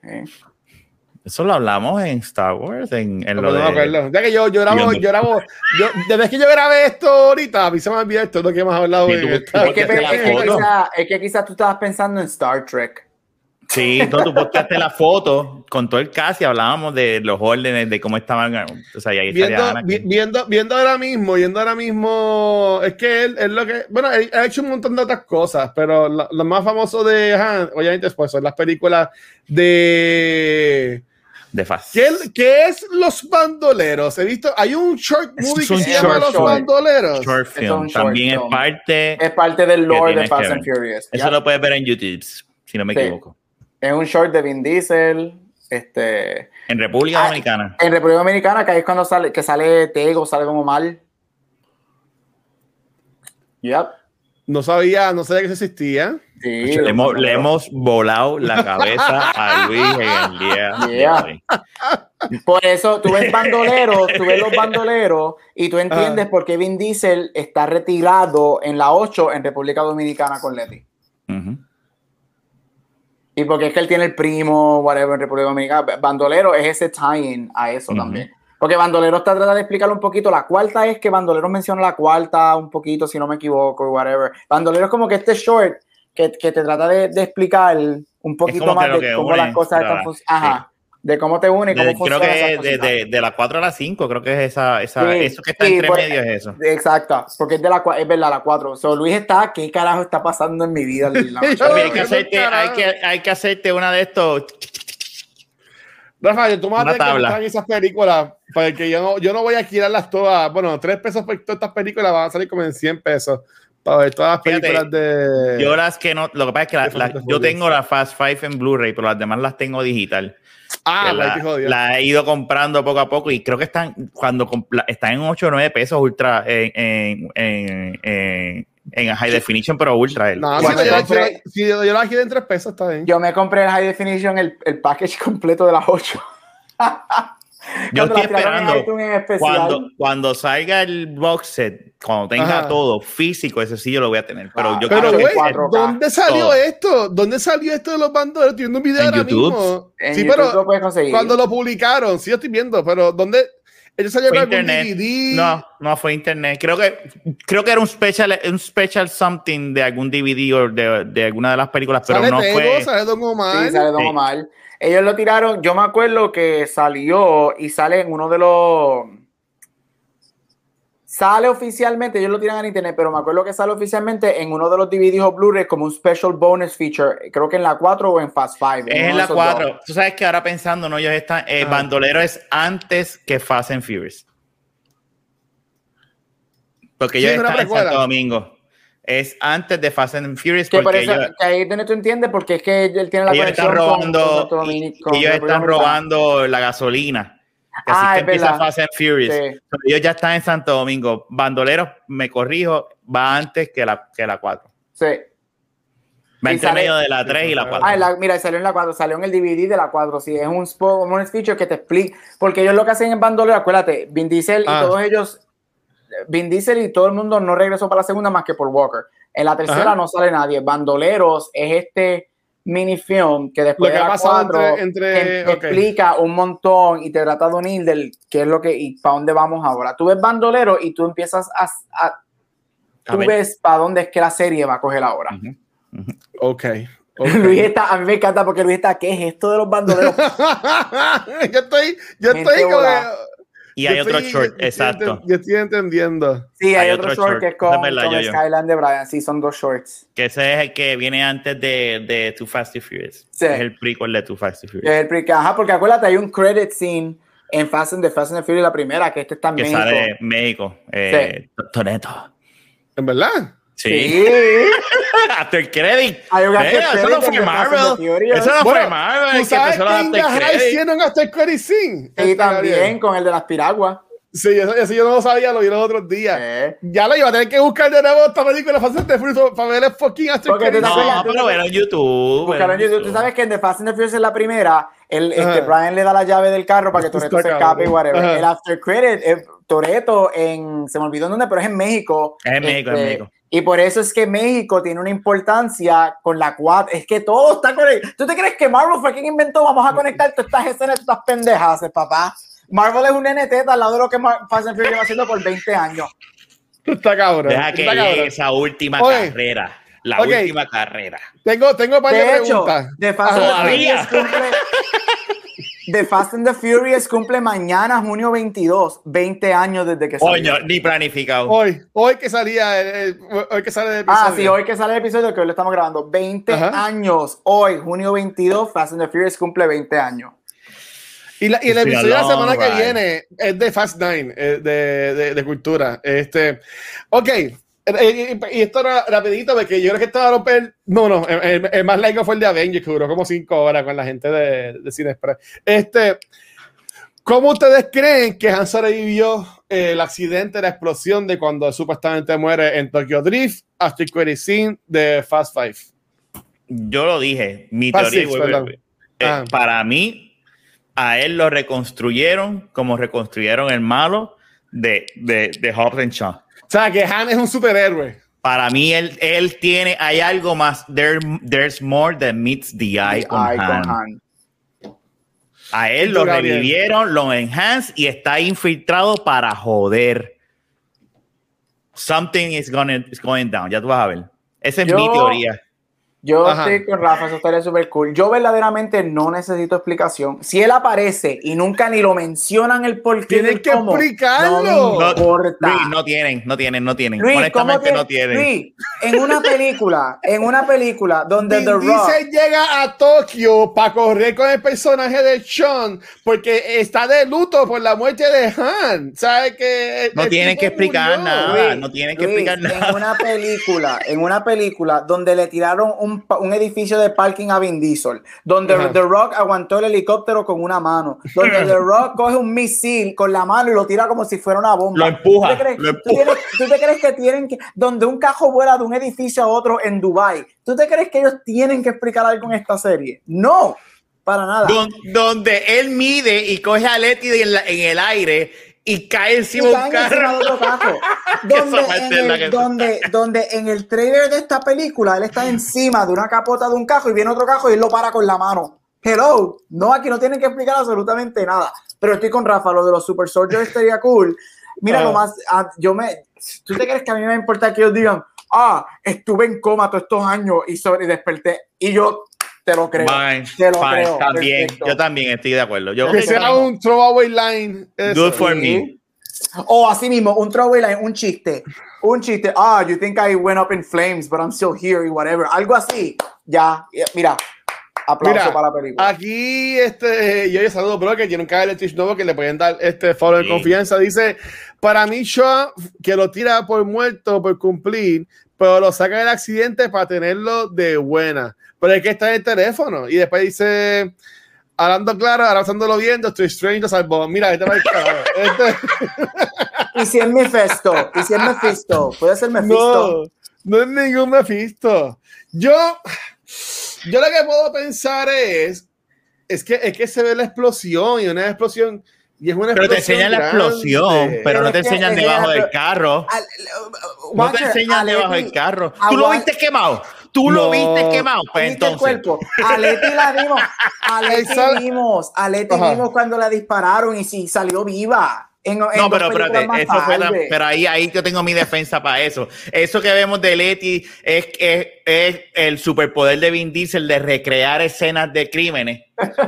Eso lo hablamos en Star Wars, en, en No, lo no de... acuerdo. Ya que yo, yo grabo, yo grabo, yo, desde que yo grabé esto ahorita, a mí se me olvidó esto, lo que hemos hablado. En tú- Es que, es, quizá- quizás tú estabas pensando en Star Trek. Sí, no, tú posteaste la foto con todo el cast y hablábamos de los órdenes, de cómo estaban. O sea, y ahí estaría viendo, vi- viendo, viendo ahora mismo, viendo ahora mismo, es que él es lo que, bueno, él ha hecho un montón de otras cosas, pero lo, lo más famoso de Han, obviamente, pues son las películas de de Fast. ¿Qué, qué es Los Bandoleros? He visto, hay un short movie es que un se llama short Los. Bandoleros. Short es film. short También film. es parte. Es parte del lore de Fast and Furious. Eso lo puedes ver en YouTube, si no me Sí. equivoco. Es un short de Vin Diesel. Este, En República Ah, Dominicana. en República Dominicana, que ahí es cuando sale, que sale Tego, sale como mal. Yep. No sabía, no sabía que eso existía. Sí, le, hemos, le hemos volado la cabeza a Luis en el día de Yeah. hoy. Por eso tú ves bandoleros, tú ves los bandoleros y tú entiendes Ah. por qué Vin Diesel está retirado en la 8 en República Dominicana con Letty. Ujú. Y porque es que él tiene el primo, whatever, en República Dominicana. Bandolero es ese tie-in a eso también. Porque Bandolero está tratando de explicarlo un poquito. La cuarta es que Bandolero menciona la cuarta un poquito, si no me equivoco, whatever. Bandolero es como que este short que, que te trata de, de explicar un poquito que más de que cómo une, las cosas están la- fun- Ajá. De cómo te une, cómo De- creo funciona que esas de, de, de la 4 a la 5, creo que es esa, esa Sí, eso que está sí, entre medio es eso. Exacto, porque es de la es verdad, la 4. So, Luis está, ¿qué carajo está pasando en mi vida? Que hacerte, que, hay que hacerte una de estos. Rafael, tú me vas a tener que esas películas, porque yo no, yo no voy a alquilarlas todas. Bueno, tres pesos por todas estas películas van a salir como en 100 pesos para ver todas las Fíjate, películas de. Yo las que no, lo que pasa es que la- yo tengo la Fast Five en Blu-ray, pero las demás las tengo digital. ah, la, he ido comprando poco a poco y creo que están cuando están en 8 o 9 pesos ultra en, en, en, en- en high definition, pero ultra. el- No, si, yo, yo- compré- si yo, yo la en tres pesos, está bien. Yo me compré el High Definition, el, el package completo de las 8. Yo Cuando estoy la tiraron en esperando iTunes en especial. Cuando, cuando salga el box set, cuando tenga Ajá. todo físico, ese sí yo lo voy a tener. Pero Ah, yo Pero, creo que güey, 4K, ¿dónde salió todo. esto? ¿Dónde salió esto de los bandoleros? Estoy viendo un video En ahora YouTube. mismo. en sí, YouTube lo pero puedes conseguir. cuando lo publicaron, sí, yo estoy viendo, pero ¿dónde? Ellos salieron fue con internet. DVD. No, no fue internet. Creo que creo que era un special, un special something de algún DVD o de, de alguna de las películas, pero sale no Tego, fue. sale Don Omar. Sí, sale Don Sí. Omar. Ellos lo tiraron, yo me acuerdo que salió y sale en uno de los... Sale oficialmente, ellos lo tiran en internet, pero me acuerdo que sale oficialmente en uno de los DVDs o Blu-ray como un special bonus feature, creo que en la 4 o en Fast 5. Es en la esos 4. dos. Tú sabes que ahora pensando, ¿no? Ellos están. eh, Ah. Bandolero es antes que Fast and Furious. Porque ellos Sí, están en. Santo Domingo. Es antes de Fast and Furious. Que por porque ellos, que ahí es donde tú entiendes, porque es que él tiene la ellos están con- robando. con ellos están robando la gasolina. Que así Ah, que empieza verdad. Fast and Furious. Sí. Pero ellos ya están en Santo Domingo. Bandoleros, me corrijo, va antes que la, que la 4. Sí. Va Y entre medio de la 3 y la 4. Ah, la- mira, salió en la 4, salió en el DVD de la 4, sí, es un spot, un feature que te explica, porque ellos lo que hacen en bandolero, acuérdate, Vin Diesel Ah. y todos ellos, Vin Diesel y todo el mundo no regresó para la segunda más que por Walker. En la tercera Ajá. no sale nadie. Bandoleros es este mini film que Lo después que de la 4 entre. entre te, te ok. explica un montón y te trata de unir del qué es lo que y para dónde vamos ahora. Tú ves bandolero y tú empiezas a, a- A tú ver. ves para dónde es que la serie va a coger ahora. Ujú. Ok. Ok. Luis está, a mí me encanta porque Luis está, ¿qué es esto de los bandoleros? yo estoy, yo Mente estoy como. Y hay yo otro estoy- short, yo exacto. Yo estoy entendiendo. Sí, hay, Hay otro, otro short, short, que es con, verdad, con. Skyline de Brian. Sí, son dos shorts. Que ese es el que viene antes de, de Too Fast and Furious. Sí. Es el prequel de Too Fast and Furious. es el pre- Ajá, porque acuérdate, hay un credit scene en Fast and the Fast and the Furious, la primera, que este está en Que México. sale de México. Eh, Toneto. ¿En verdad? Sí. Sí. El credit. Hay un after Eh, eso credit no fue Marvel. Eso no Bueno, fue Marvel. ¿Tú que sabes que after credits. hicieron el credit scene? Sí, Este, también con el de las piraguas. Sí, eso, eso yo no lo sabía, lo vi los otros días. Eh. Ya lo iba a tener que buscar de nuevo esta película Fast and the Furious para ver el fucking after credit acuerdas- No, pero ver en YouTube. Búscalo en YouTube. Tú sabes que en The Fast and the Furious es la primera. El, este. Brian le da la llave del carro para que Toreto se escape y whatever. Ajá. El after credit, eh, Toreto en. Se me olvidó en dónde, pero es en México. Es en México, es en Este, México. Y por eso es que México tiene una importancia con la cual es que todo está conectado. ¿Tú te crees que Marvel fue quien inventó? Vamos a conectar todas estas escenas, todas estas pendejas, papá. Marvel es un NT al lado de lo que Fast and Furious lleva haciendo por 20 años. Está cabrón. Deja que está llegue cabrón. esa última Oye. carrera. La Ok. última carrera. Tengo, tengo un par de, De hecho, preguntas. The Fast, and. Furious cumple, The Fast and the Furious cumple mañana, junio 22, 20 años desde que salió. Coño, ni planificado. Hoy, hoy que salía, el- el- hoy que sale el episodio. Ah, sí, hoy que sale el episodio que hoy lo estamos grabando. 20 Ajá. años. Hoy, junio 22, Fast and the Furious cumple 20 años. Y, la- y el episodio de la semana que viene es de Fast Nine, eh, de, de, de cultura. Este, ok, y esto era rapidito, porque yo creo que esto va a romper. No, no, el, más largo fue el de Avengers, que duró como cinco horas con la gente de, de Cine Express. Este, ¿Cómo ustedes creen que Han sobrevivió eh, el accidente, la explosión de cuando supuestamente muere en Tokyo Drift hasta el de Fast Five? Yo lo dije. Mi Fast teoría. Six, vuelve- eh, Ah. Para mí, a él lo reconstruyeron como reconstruyeron el malo de, de, de Hobbs and Shaw. O sea, que Han es un superhéroe. Para mí, él, él tiene, hay algo más. There, there's more that meets the eye con Ay, con Han. Han. A él lo revivieron, lo enhance y está infiltrado para joder. Something is going, is going down. Ya tú vas a ver. Esa es Yo- mi teoría. Yo Ajá. estoy con Rafa, eso estaría súper cool. Yo verdaderamente no necesito explicación. Si él aparece y nunca ni lo mencionan el por qué. Tienen que cómo, explicarlo. No me importa. Luis, no tienen, no tienen, no tienen. Luis, ¿cómo Honestamente, no tienen. Luis, en una película, en una película donde Vin The Rock. Diesel llega a Tokio para correr con el personaje de Sean porque está de luto por la muerte de Han. ¿Sabe que No tienen que explicar murió? nada. Luis, no tienen que Luis, explicar En nada. una película, en una película donde le tiraron un, un edificio de parking a Vin Diesel, donde Ajá. The Rock aguantó el helicóptero con una mano, donde The Rock coge un misil con la mano y lo tira como si fuera una bomba. Lo empuja, ¿Tú te crees, lo tú tienes- tú te crees que tienen que, donde un cajo vuela de un edificio a otro en Dubai, ¿tú te crees que ellos tienen que explicar algo en esta serie? No, para nada. Don- donde él mide y coge a Leti en, la- en el aire y cae y encima de un caen encima carro. Donde en, el, donde, donde en el trailer de esta película él está encima de una capota de un cajo y viene otro cajo y él lo para con la mano. Hello, no, aquí no tienen que explicar absolutamente nada. Pero estoy con Rafa, lo de los Super Soldiers estaría cool. Mira, lo más, ah, yo me, ¿tú te crees que a mí me importa que ellos digan, ah, estuve en coma todos estos años y, sobre, y desperté? Y yo te lo creo. Fine, te lo fine, creo. también, perfecto. yo también estoy de acuerdo. Yo Que sea un throwaway line. eso. Good for me. O así mismo, un throwaway line, un chiste. Un chiste. Ah, you think I went up in flames, but I'm still here y whatever. Algo así. Ya, eh, mira. Aplauso Mira, para la película. Aquí, este, yo ya saludo, bro, que tiene un canal de Twitch nuevo que le pueden dar este follow de Sí. confianza. Dice, para mí, Shaw, que lo tira por muerto, por cumplir, pero lo saca del accidente para tenerlo de buena. Pero es que está en el teléfono. Y después dice, hablando claro, abrazándolo viendo, estoy strange, lo salvó. Mira, este va el carajo. Este- Y si es Mephisto, y si es Mephisto, puede ser Mephisto. No, no es ningún Mephisto. Yo, yo lo que puedo pensar es, es que, es que se ve la explosión y una explosión, y es una Pero te enseñan la explosión, pero no te enseñan debajo del carro. Al- No te enseñan a debajo del carro. Tú lo viste quemado. Tú lo No. viste quemado. Pues ¿Viste el cuerpo? A Leti la vimos. A Leti vimos. A Leti vimos cuando la dispararon y si salió viva. En, en No, pero espérate, eso fue pero ahí, ahí yo tengo mi defensa para eso. Eso que vemos de Letty es, es, es el superpoder de Vin Diesel de recrear escenas de crímenes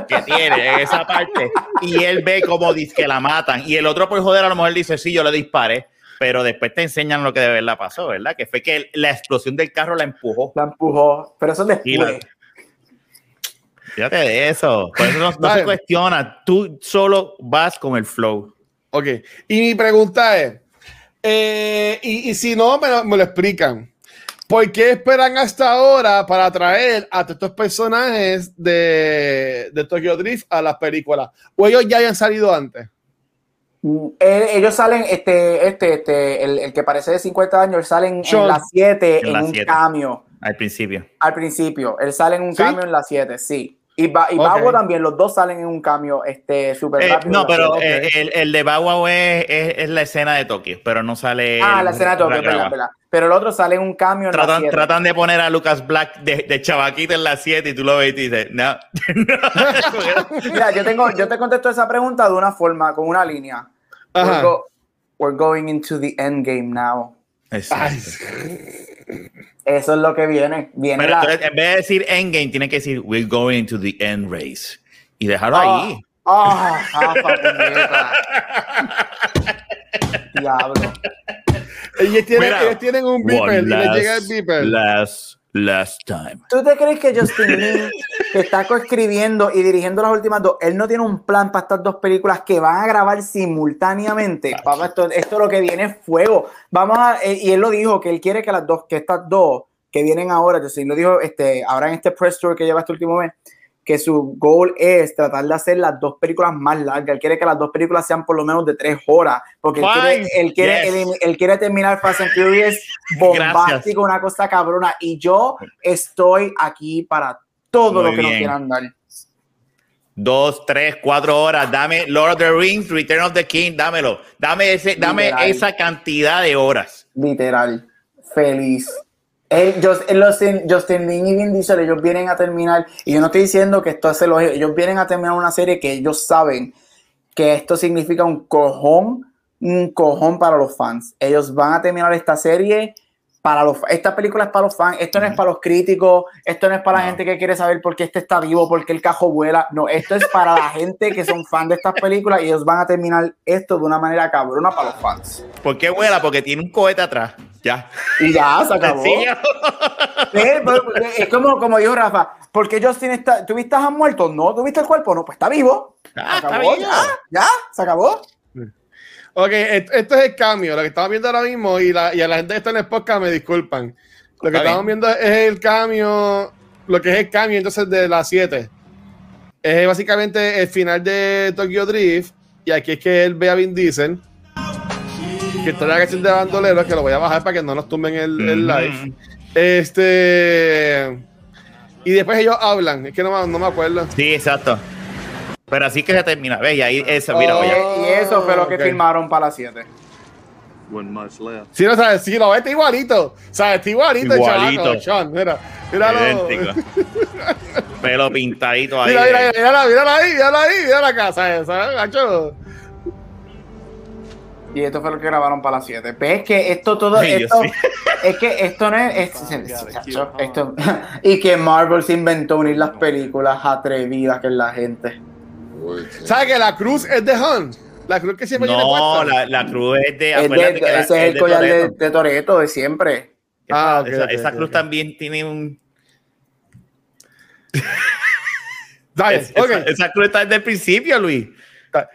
que tiene en esa parte. Y él ve como dice que la matan. Y el otro por joder a lo mejor dice, sí, yo le disparé. Pero después te enseñan lo que de verdad pasó, ¿verdad? Que fue que la explosión del carro la empujó. La empujó, pero eso es Y la- después. Fíjate de eso. Por eso no, no se cuestiona. Tú solo vas con el flow. Ok. Y mi pregunta es, eh, y, y si no, me lo, me lo explican. ¿Por qué esperan hasta ahora para traer a todos estos personajes de, de Tokyo Drift a las películas? ¿O ellos ya hayan salido antes? Mm, eh, ellos salen, este, este, este, el, el que parece de 50 años, él salen Sean. en las 7 En un siete. cambio. Al principio. Al principio, él sale en un ¿Sí? cambio en las 7, sí. Y, ba y. Babo también, los dos salen en un cambio este, súper Eh, rápido. no, pero eh, el, el de Bagua es, es, es la escena de Tokio, pero no sale. ah, el- la escena de Tokio, la verdad, verdad. Pero el otro sale en un cambio Tratan, 7. tratan de poner a Lucas Black de, de chavaquito en las 7 y tú lo ves y dices, no. Mira, yo, tengo, yo te contesto esa pregunta de una forma, con una línea. We're, Ajá. go- we're going into the end game now. Exacto. Eso es lo que viene. Viene Pero la- entonces, en vez de decir endgame, tiene que decir, we're going into the end race. Y dejarlo Ah, ahí. ah, puñeta. Diablo. Ellos tienen, Mira, ellos tienen un beeper y les llega el beeper. Last, last time. ¿Tú te crees que Justin Lin, que está coescribiendo y dirigiendo las últimas dos, él no tiene un plan para estas dos películas que van a grabar simultáneamente? Papá, esto, esto lo que viene es fuego. Vamos a, eh, y él lo dijo, que él quiere que las dos, que estas dos que vienen ahora, Justin lo dijo este, ahora en este press tour que lleva este último mes, que su goal es tratar de hacer las dos películas más largas. Él quiere que las dos películas sean por lo menos de tres horas, porque él quiere, él quiere, Yes. él- él quiere terminar Fast and Furious bombástico, una cosa cabrona. Y yo estoy aquí para todo Muy lo que nos bien. quieran dar. Dos, tres, cuatro horas. Dame Lord of the Rings, Return of the King, dámelo. Dame, ese, dame Literal. esa cantidad de horas. Literal. Feliz. Él, Just- él, Justin, Justin Lin y Vin Diesel, ellos vienen a terminar, y yo no estoy diciendo que esto hace los ellos vienen a terminar una serie que ellos saben que esto significa un cojón, un cojón para los fans. Ellos van a terminar esta serie para los esta película es para los fans, esto no es para los críticos, esto no es para la gente que quiere saber por qué este está vivo, por qué el cajo vuela, no, esto es para la gente que son fans de estas películas y ellos van a terminar esto de una manera cabrona para los fans. ¿Por qué vuela? Porque tiene un cohete atrás. Ya. Y ya, se acabó. Es como, como dijo Rafa, ¿por qué Justin está, ¿tuviste a muerto? No, ¿tuviste el cuerpo? No, pues está vivo. Ah, está acabó, vivo. ya, ya, se acabó. Ok, esto es el cambio, lo que estamos viendo ahora mismo, y, la, y a la gente que está en el podcast me disculpan. Lo que Está estamos bien. viendo es el cambio, lo que es el cambio entonces de las 7. Es básicamente el final de Tokyo Drift, y aquí es que él ve a Vin Diesel, que está en la canción de bandoleros, que lo voy a bajar para que no nos tumben el, el live. Este. Y después ellos hablan, es que no, no me acuerdo. Sí, exacto. Pero así que se termina. Ve, y ahí eso, mira, Oh. oye. Y eso fue lo que ok. filmaron para las 7. Wasn't much left. Sí, no sabes, sí, lo ves, está igualito. O sea, está igualito, Igualito. el chavaco, mira. Míralo. Pelo pintadito ahí. Mira, mira, mira, mira, mírala ahí, mírala ahí, mira la casa esa, gacho. Y esto fue lo que grabaron para las 7. Pero es que esto todo, esto, sí. es que esto no es, esto, y que Marvel se inventó unir las películas atrevidas que es la gente. ¿Sabes que la cruz es de Han? La cruz que siempre tiene No, la, la cruz es de. Es de- que la- ese es el de collar de, Toretto. de Toreto de siempre. Ah, ok, esa esa cruz también tiene un. Dale, es- esa, esa cruz está desde el principio, Luis. está,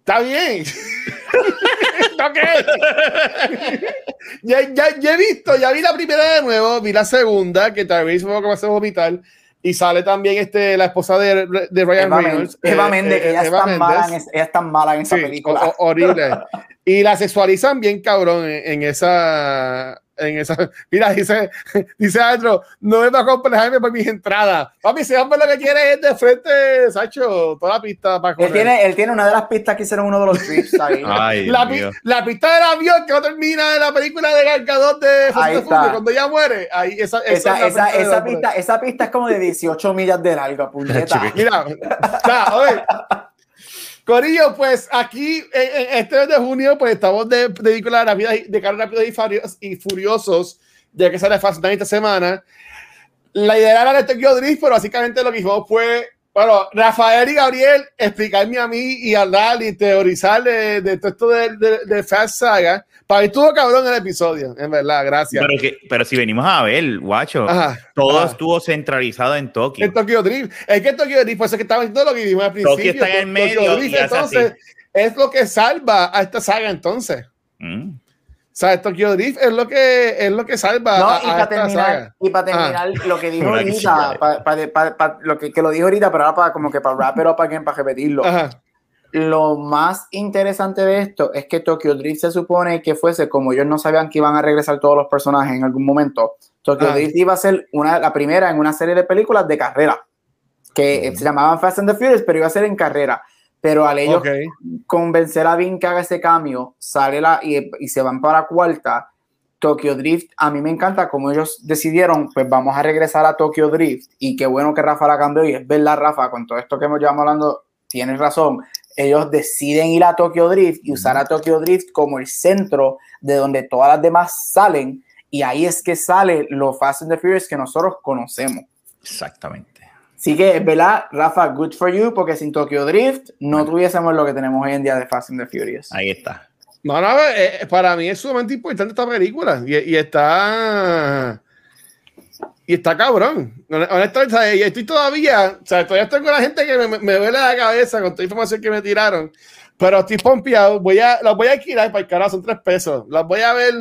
está bien. ya, ya, ya he visto, ya vi la primera de nuevo, vi la segunda, que tal vez fue como hace vomitar. Y sale también este, la esposa de, de Ryan Eva, Reynolds. Eva eh, Méndez, eh, que ella es, Eva tan mala en, Méndez. es- ella es tan mala en esa Sí, película. horrible. y la sexualizan bien cabrón en, en esa. En esa. Mira, dice, dice Andro, no me va a complejarme por mis entradas. Papi, si hombre lo que quiere es de frente, Sacho, toda la pista para él, correr. tiene, él tiene una de las pistas que hicieron uno de los trips ahí. Ay, la, pista del avión que no termina en la película de Gargador de está. cuando ella muere. Ahí, esa, esa, esa, es la esa, pista esa, pista, esa pista es como de 18 millas de larga, puñeta. Mira, o sea, oye, Corillo, pues aquí en, en este mes de junio, pues estamos de película rápida de carros rápidos y, furios- y furiosos, ya que sale Fast Nine esta semana. La idea era de Tokyo Drift, pero básicamente lo que hicimos fue, bueno, Rafael y Gabriel explicarme a mí y hablar y teorizar de, de todo esto de, de, de Fast Saga. Para mí estuvo cabrón el episodio, en verdad, gracias. Pero, que, pero si venimos a ver, guacho, Ajá, todo ajá. estuvo centralizado en Tokio. En Tokyo Drift. Es que Tokyo Drift, por eso que estaba diciendo lo que vimos al Tokio principio. está en el medio Drift, entonces, es lo que salva a esta saga entonces. Mm. O sea, Tokyo Drift es lo que, es lo que salva No, a, y a para esta terminar, saga. y para terminar lo que dijo ahorita, vale. pa- pa- pa- pa- lo que, que lo dijo ahorita, pero ahora para como que para wrap it up again, para repetirlo. Ajá. Lo más interesante de esto es que Tokyo Drift se supone que fuese, como ellos no sabían que iban a regresar todos los personajes en algún momento, Tokyo Ah. Drift iba a ser una, la primera en una serie de películas de carrera, que Mm. se llamaban Fast and the Furious, pero iba a ser en carrera. Pero al ellos Ok. convencer a Vin que haga ese cambio, sale la y, y se van para cuarta. Tokyo Drift, a mí me encanta como ellos decidieron, pues vamos a regresar a Tokyo Drift y qué bueno que Rafa la cambió y es verdad Rafa, con todo esto que hemos llevado hablando, tienes razón, ellos deciden ir a Tokyo Drift y usar a Tokyo Drift como el centro de donde todas las demás salen y ahí es que sale lo Fast and the Furious que nosotros conocemos. Exactamente. Así que es verdad, Rafa, good for you, porque sin Tokyo Drift no tuviésemos lo que tenemos hoy en día de Fast and the Furious. Ahí está. No, no, eh, para mí es sumamente importante esta película y, y está y está cabrón. Hon- Honestamente, o sea, y estoy todavía, o sea, todavía estoy con la gente que me, me, me duele la cabeza con toda la información que me tiraron, pero estoy pompeado. Voy a, las voy a alquilar para el carajo, son tres pesos. Las voy a ver,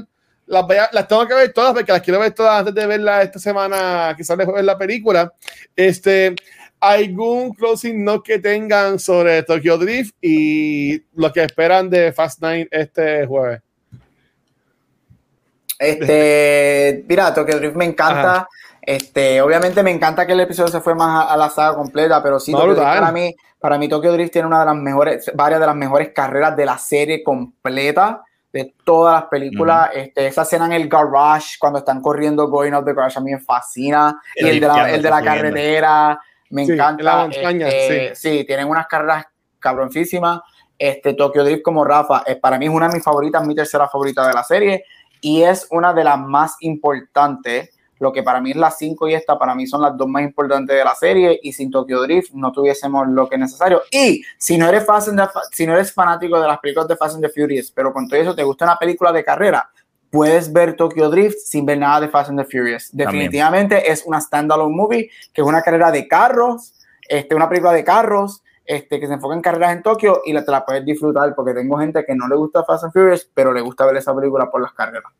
las, voy a- las tengo que ver todas porque las quiero ver todas antes de verla esta semana, quizás de ver la película. Este, algún closing note que tengan sobre Tokyo Drift y lo que esperan de Fast Nine este jueves. Este, mira, Tokyo Drift me encanta. Ajá. Este, obviamente me encanta que el episodio se fue más a, a la saga completa, pero sí, No, Tokyo Drift brutal. para mí, para mí Tokyo Drift tiene una de las mejores, varias de las mejores carreras de la serie completa de todas las películas. este, esa escena en el garage cuando están corriendo going up the garage a mí me fascina. Y el de la, el de la carretera me Sí, encanta. en la montaña, este, sí, tienen unas carreras cabroncísimas. Este Tokyo Drift como Rafa, es, para mí es una de mis favoritas, mi tercera favorita de la serie y es una de las más importantes. Lo que para mí es la 5 y esta, para mí son las dos más importantes de la serie. Y sin Tokyo Drift no tuviésemos lo que es necesario. Y si no eres, Fast and the- si no eres fanático de las películas de Fast and the Furious, pero con todo eso te gusta una película de carrera, puedes ver Tokyo Drift sin ver nada de Fast and the Furious. Definitivamente es una standalone movie, que es una carrera de carros, este, una película de carros. Este, que se enfoca en carreras en Tokio y la, te la puedes disfrutar porque tengo gente que no le gusta Fast and Furious, pero le gusta ver esa película por las carreras.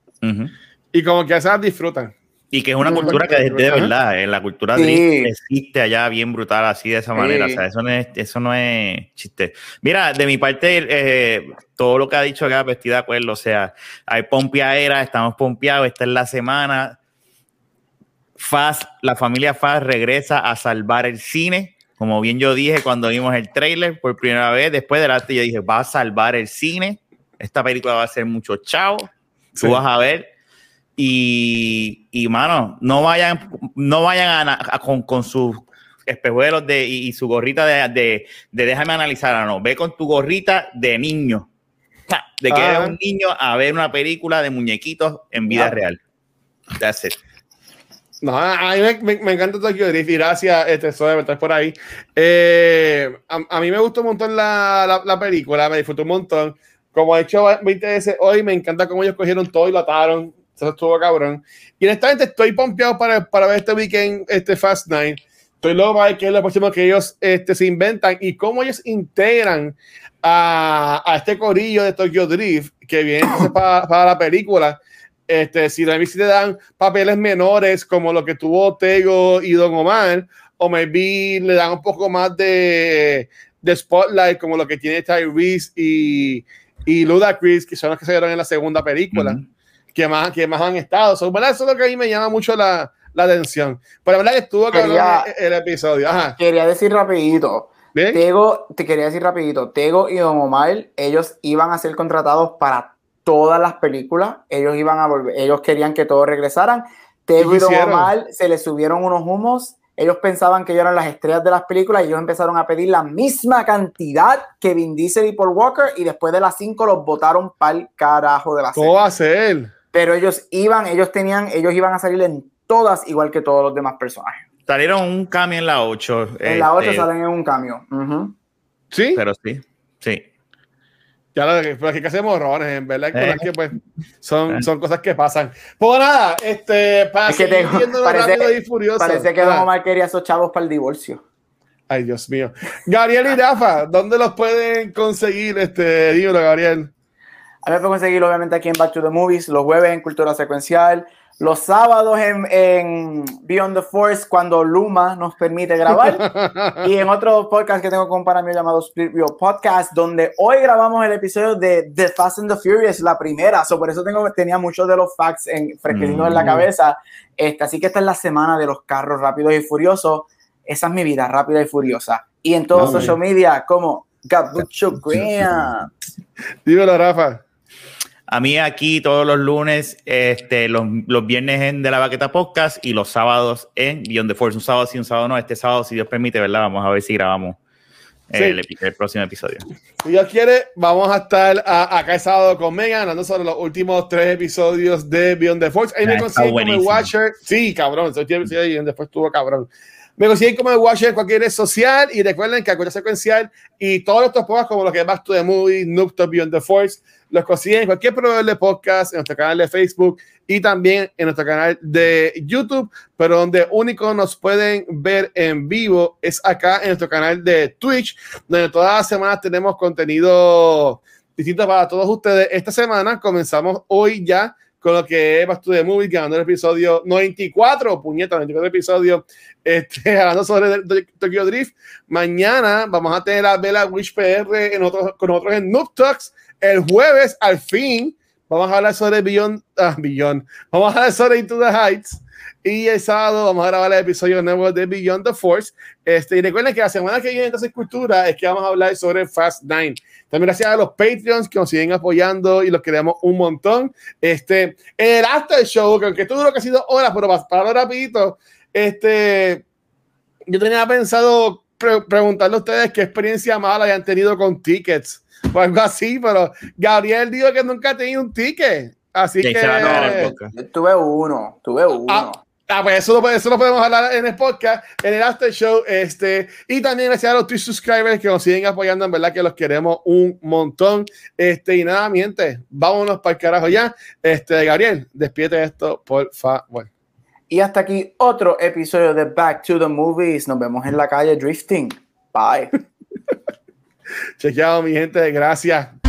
Y como que esas disfrutan. Y que es una cultura que de Ajá. verdad, eh, la cultura Sí. drift existe allá bien brutal, así de esa Sí. manera. O sea, eso no es, eso no es chiste. Mira, de mi parte, eh, todo lo que ha dicho acá, pues, estoy de acuerdo. O sea, hay pompeadera, estamos pompeados, esta es la semana. Fast, la familia Fast regresa a salvar el cine. Como bien yo dije cuando vimos el trailer por primera vez, después del arte, yo dije, va a salvar el cine. Esta película va a ser mucho chavo. Sí. Tú vas a ver. Y, y mano, no vayan, no vayan a, con, con sus espejuelos de, y, y su gorrita de, de, de déjame analizar, no, ve con tu gorrita de niño. De que Ah. eres un niño a ver una película de muñequitos en vida Ah. real. That's it. No, a mí me, me- me encanta Tokyo Drift gracias, este, por estar por ahí. Eh, a, a mí me gustó un montón la, la, la película, me disfrutó un montón. Como he hecho 20 veces hoy, me encanta cómo ellos cogieron todo y lo ataron. Eso estuvo cabrón. Y honestamente estoy pompeado para, para ver este weekend, este Fast Nine. Estoy loco para ver qué es lo próximo que ellos este, se inventan y cómo ellos integran a, a este corillo de Tokyo Drift que viene para, para la película. Este, si la si te dan papeles menores como lo que tuvo Tego y Don Omar, o maybe le dan un poco más de, de spotlight como lo que tiene Tyrese y, y Ludacris, que son los que se dieron en la segunda película, Ujú. Que, más, que más han estado. So, ¿verdad? Eso es lo que a mí me llama mucho la, la atención. Pero la verdad que estuvo Quería- el, el episodio. Ajá. Quería decir rapidito, ¿Bien? Tego, te quería decir rapidito, Tego y Don Omar, ellos iban a ser contratados para todas las películas, ellos iban a volver, ellos querían que todos regresaran, Tego ¿Y Don? Omar se les subieron unos humos, ellos pensaban que ellos eran las estrellas de las películas y ellos empezaron a pedir la misma cantidad que Vin Diesel y Paul Walker y después de las cinco los votaron para el carajo de la ¿Cómo va a ser? Pero ellos iban, ellos tenían, ellos iban a salir en todas igual que todos los demás personajes. Salieron un cambio en la 8. En la 8 salen en un cambio. Sí. Pero sí, sí. Ya lo que, pues, que hacemos errores, en verdad, eh. que pues son, eh. son cosas que pasan. Pues nada, este, para es que tengo, parece, rápido y furioso. Parece que Don Omar quería esos chavos para el divorcio. Ay, Dios mío. Gabriel y Rafa, ¿dónde los pueden conseguir? Este, dímelo, Gabriel. A mí me pueden conseguir, obviamente, aquí en Back to the Movies, los jueves en Cultura Secuencial, los sábados en, Beyond the Force cuando Luma nos permite grabar y en otro podcast que tengo con para mí llamado Split Real Podcast donde hoy grabamos el episodio de The Fast and the Furious la primera. So por eso tengo tenía muchos de los facts en fresquecitos en la mm. cabeza. Este, así que esta es la semana de los carros rápidos y furiosos. Esa es mi vida rápida y furiosa. Y en todos los social media como Gabucho Graham dímelo Rafa a mí aquí todos los lunes, este, los, los, viernes en De la Baqueta Podcast y los sábados en Beyond the Force. Un sábado sí, un sábado no. Este sábado, si Dios permite, ¿verdad? Vamos a ver si grabamos el, próximo episodio. Si Dios quiere, vamos a estar acá el sábado con Megan hablando sobre los últimos tres episodios de Beyond the Force. Ahí me consiguen como el Watcher. Sí, cabrón. Sí, después estuvo cabrón. Me consiguen como el Watcher en cualquier red social y recuerden que Acuerdo Secuencial y todos estos podcasts como los que Back to the Movie, Noob Beyond the Force los consiguen en cualquier proveedor de podcast, en nuestro canal de Facebook y también en nuestro canal de YouTube, pero donde único nos pueden ver en vivo es acá en nuestro canal de Twitch, donde todas las semanas tenemos contenido distinto para todos ustedes. Esta semana comenzamos hoy ya con lo que es Back to the Movie, ganando el episodio 94, puñeta, 94 episodio, este, hablando sobre Tokyo Drift. Mañana vamos a tener a Bella Wish PR en otros, con nosotros en Noob Talks, el jueves, al fin, vamos a hablar sobre Beyond, ah, Beyond, vamos a hablar sobre Into the Heights. Y el sábado vamos a grabar el episodio nuevo de Beyond the Force. Este, y recuerden que la semana que viene entonces Cultura es que vamos a hablar sobre Fast Nine. También gracias a los Patreons que nos siguen apoyando y los queremos un montón. Este, el after show, que aunque esto duró casi dos horas, pero para, para rapidito, este, yo tenía pensado preguntarle a ustedes qué experiencia mala hayan tenido con tickets o algo así, pero Gabriel dijo que nunca ha tenido un ticket. Así que. tuve uno, tuve uno. Ah, ah, pues eso lo, eso lo podemos hablar en el podcast, en el After Show. Este, y también gracias a los Twitch subscribers que nos siguen apoyando, en verdad que los queremos un montón. Este, y nada, miente, vámonos para el carajo ya. Este, Gabriel, despídete esto, por favor. Y hasta aquí otro episodio de Back to the Movies. Nos vemos en la calle Drifting. Bye. Chequeado, mi gente. Gracias.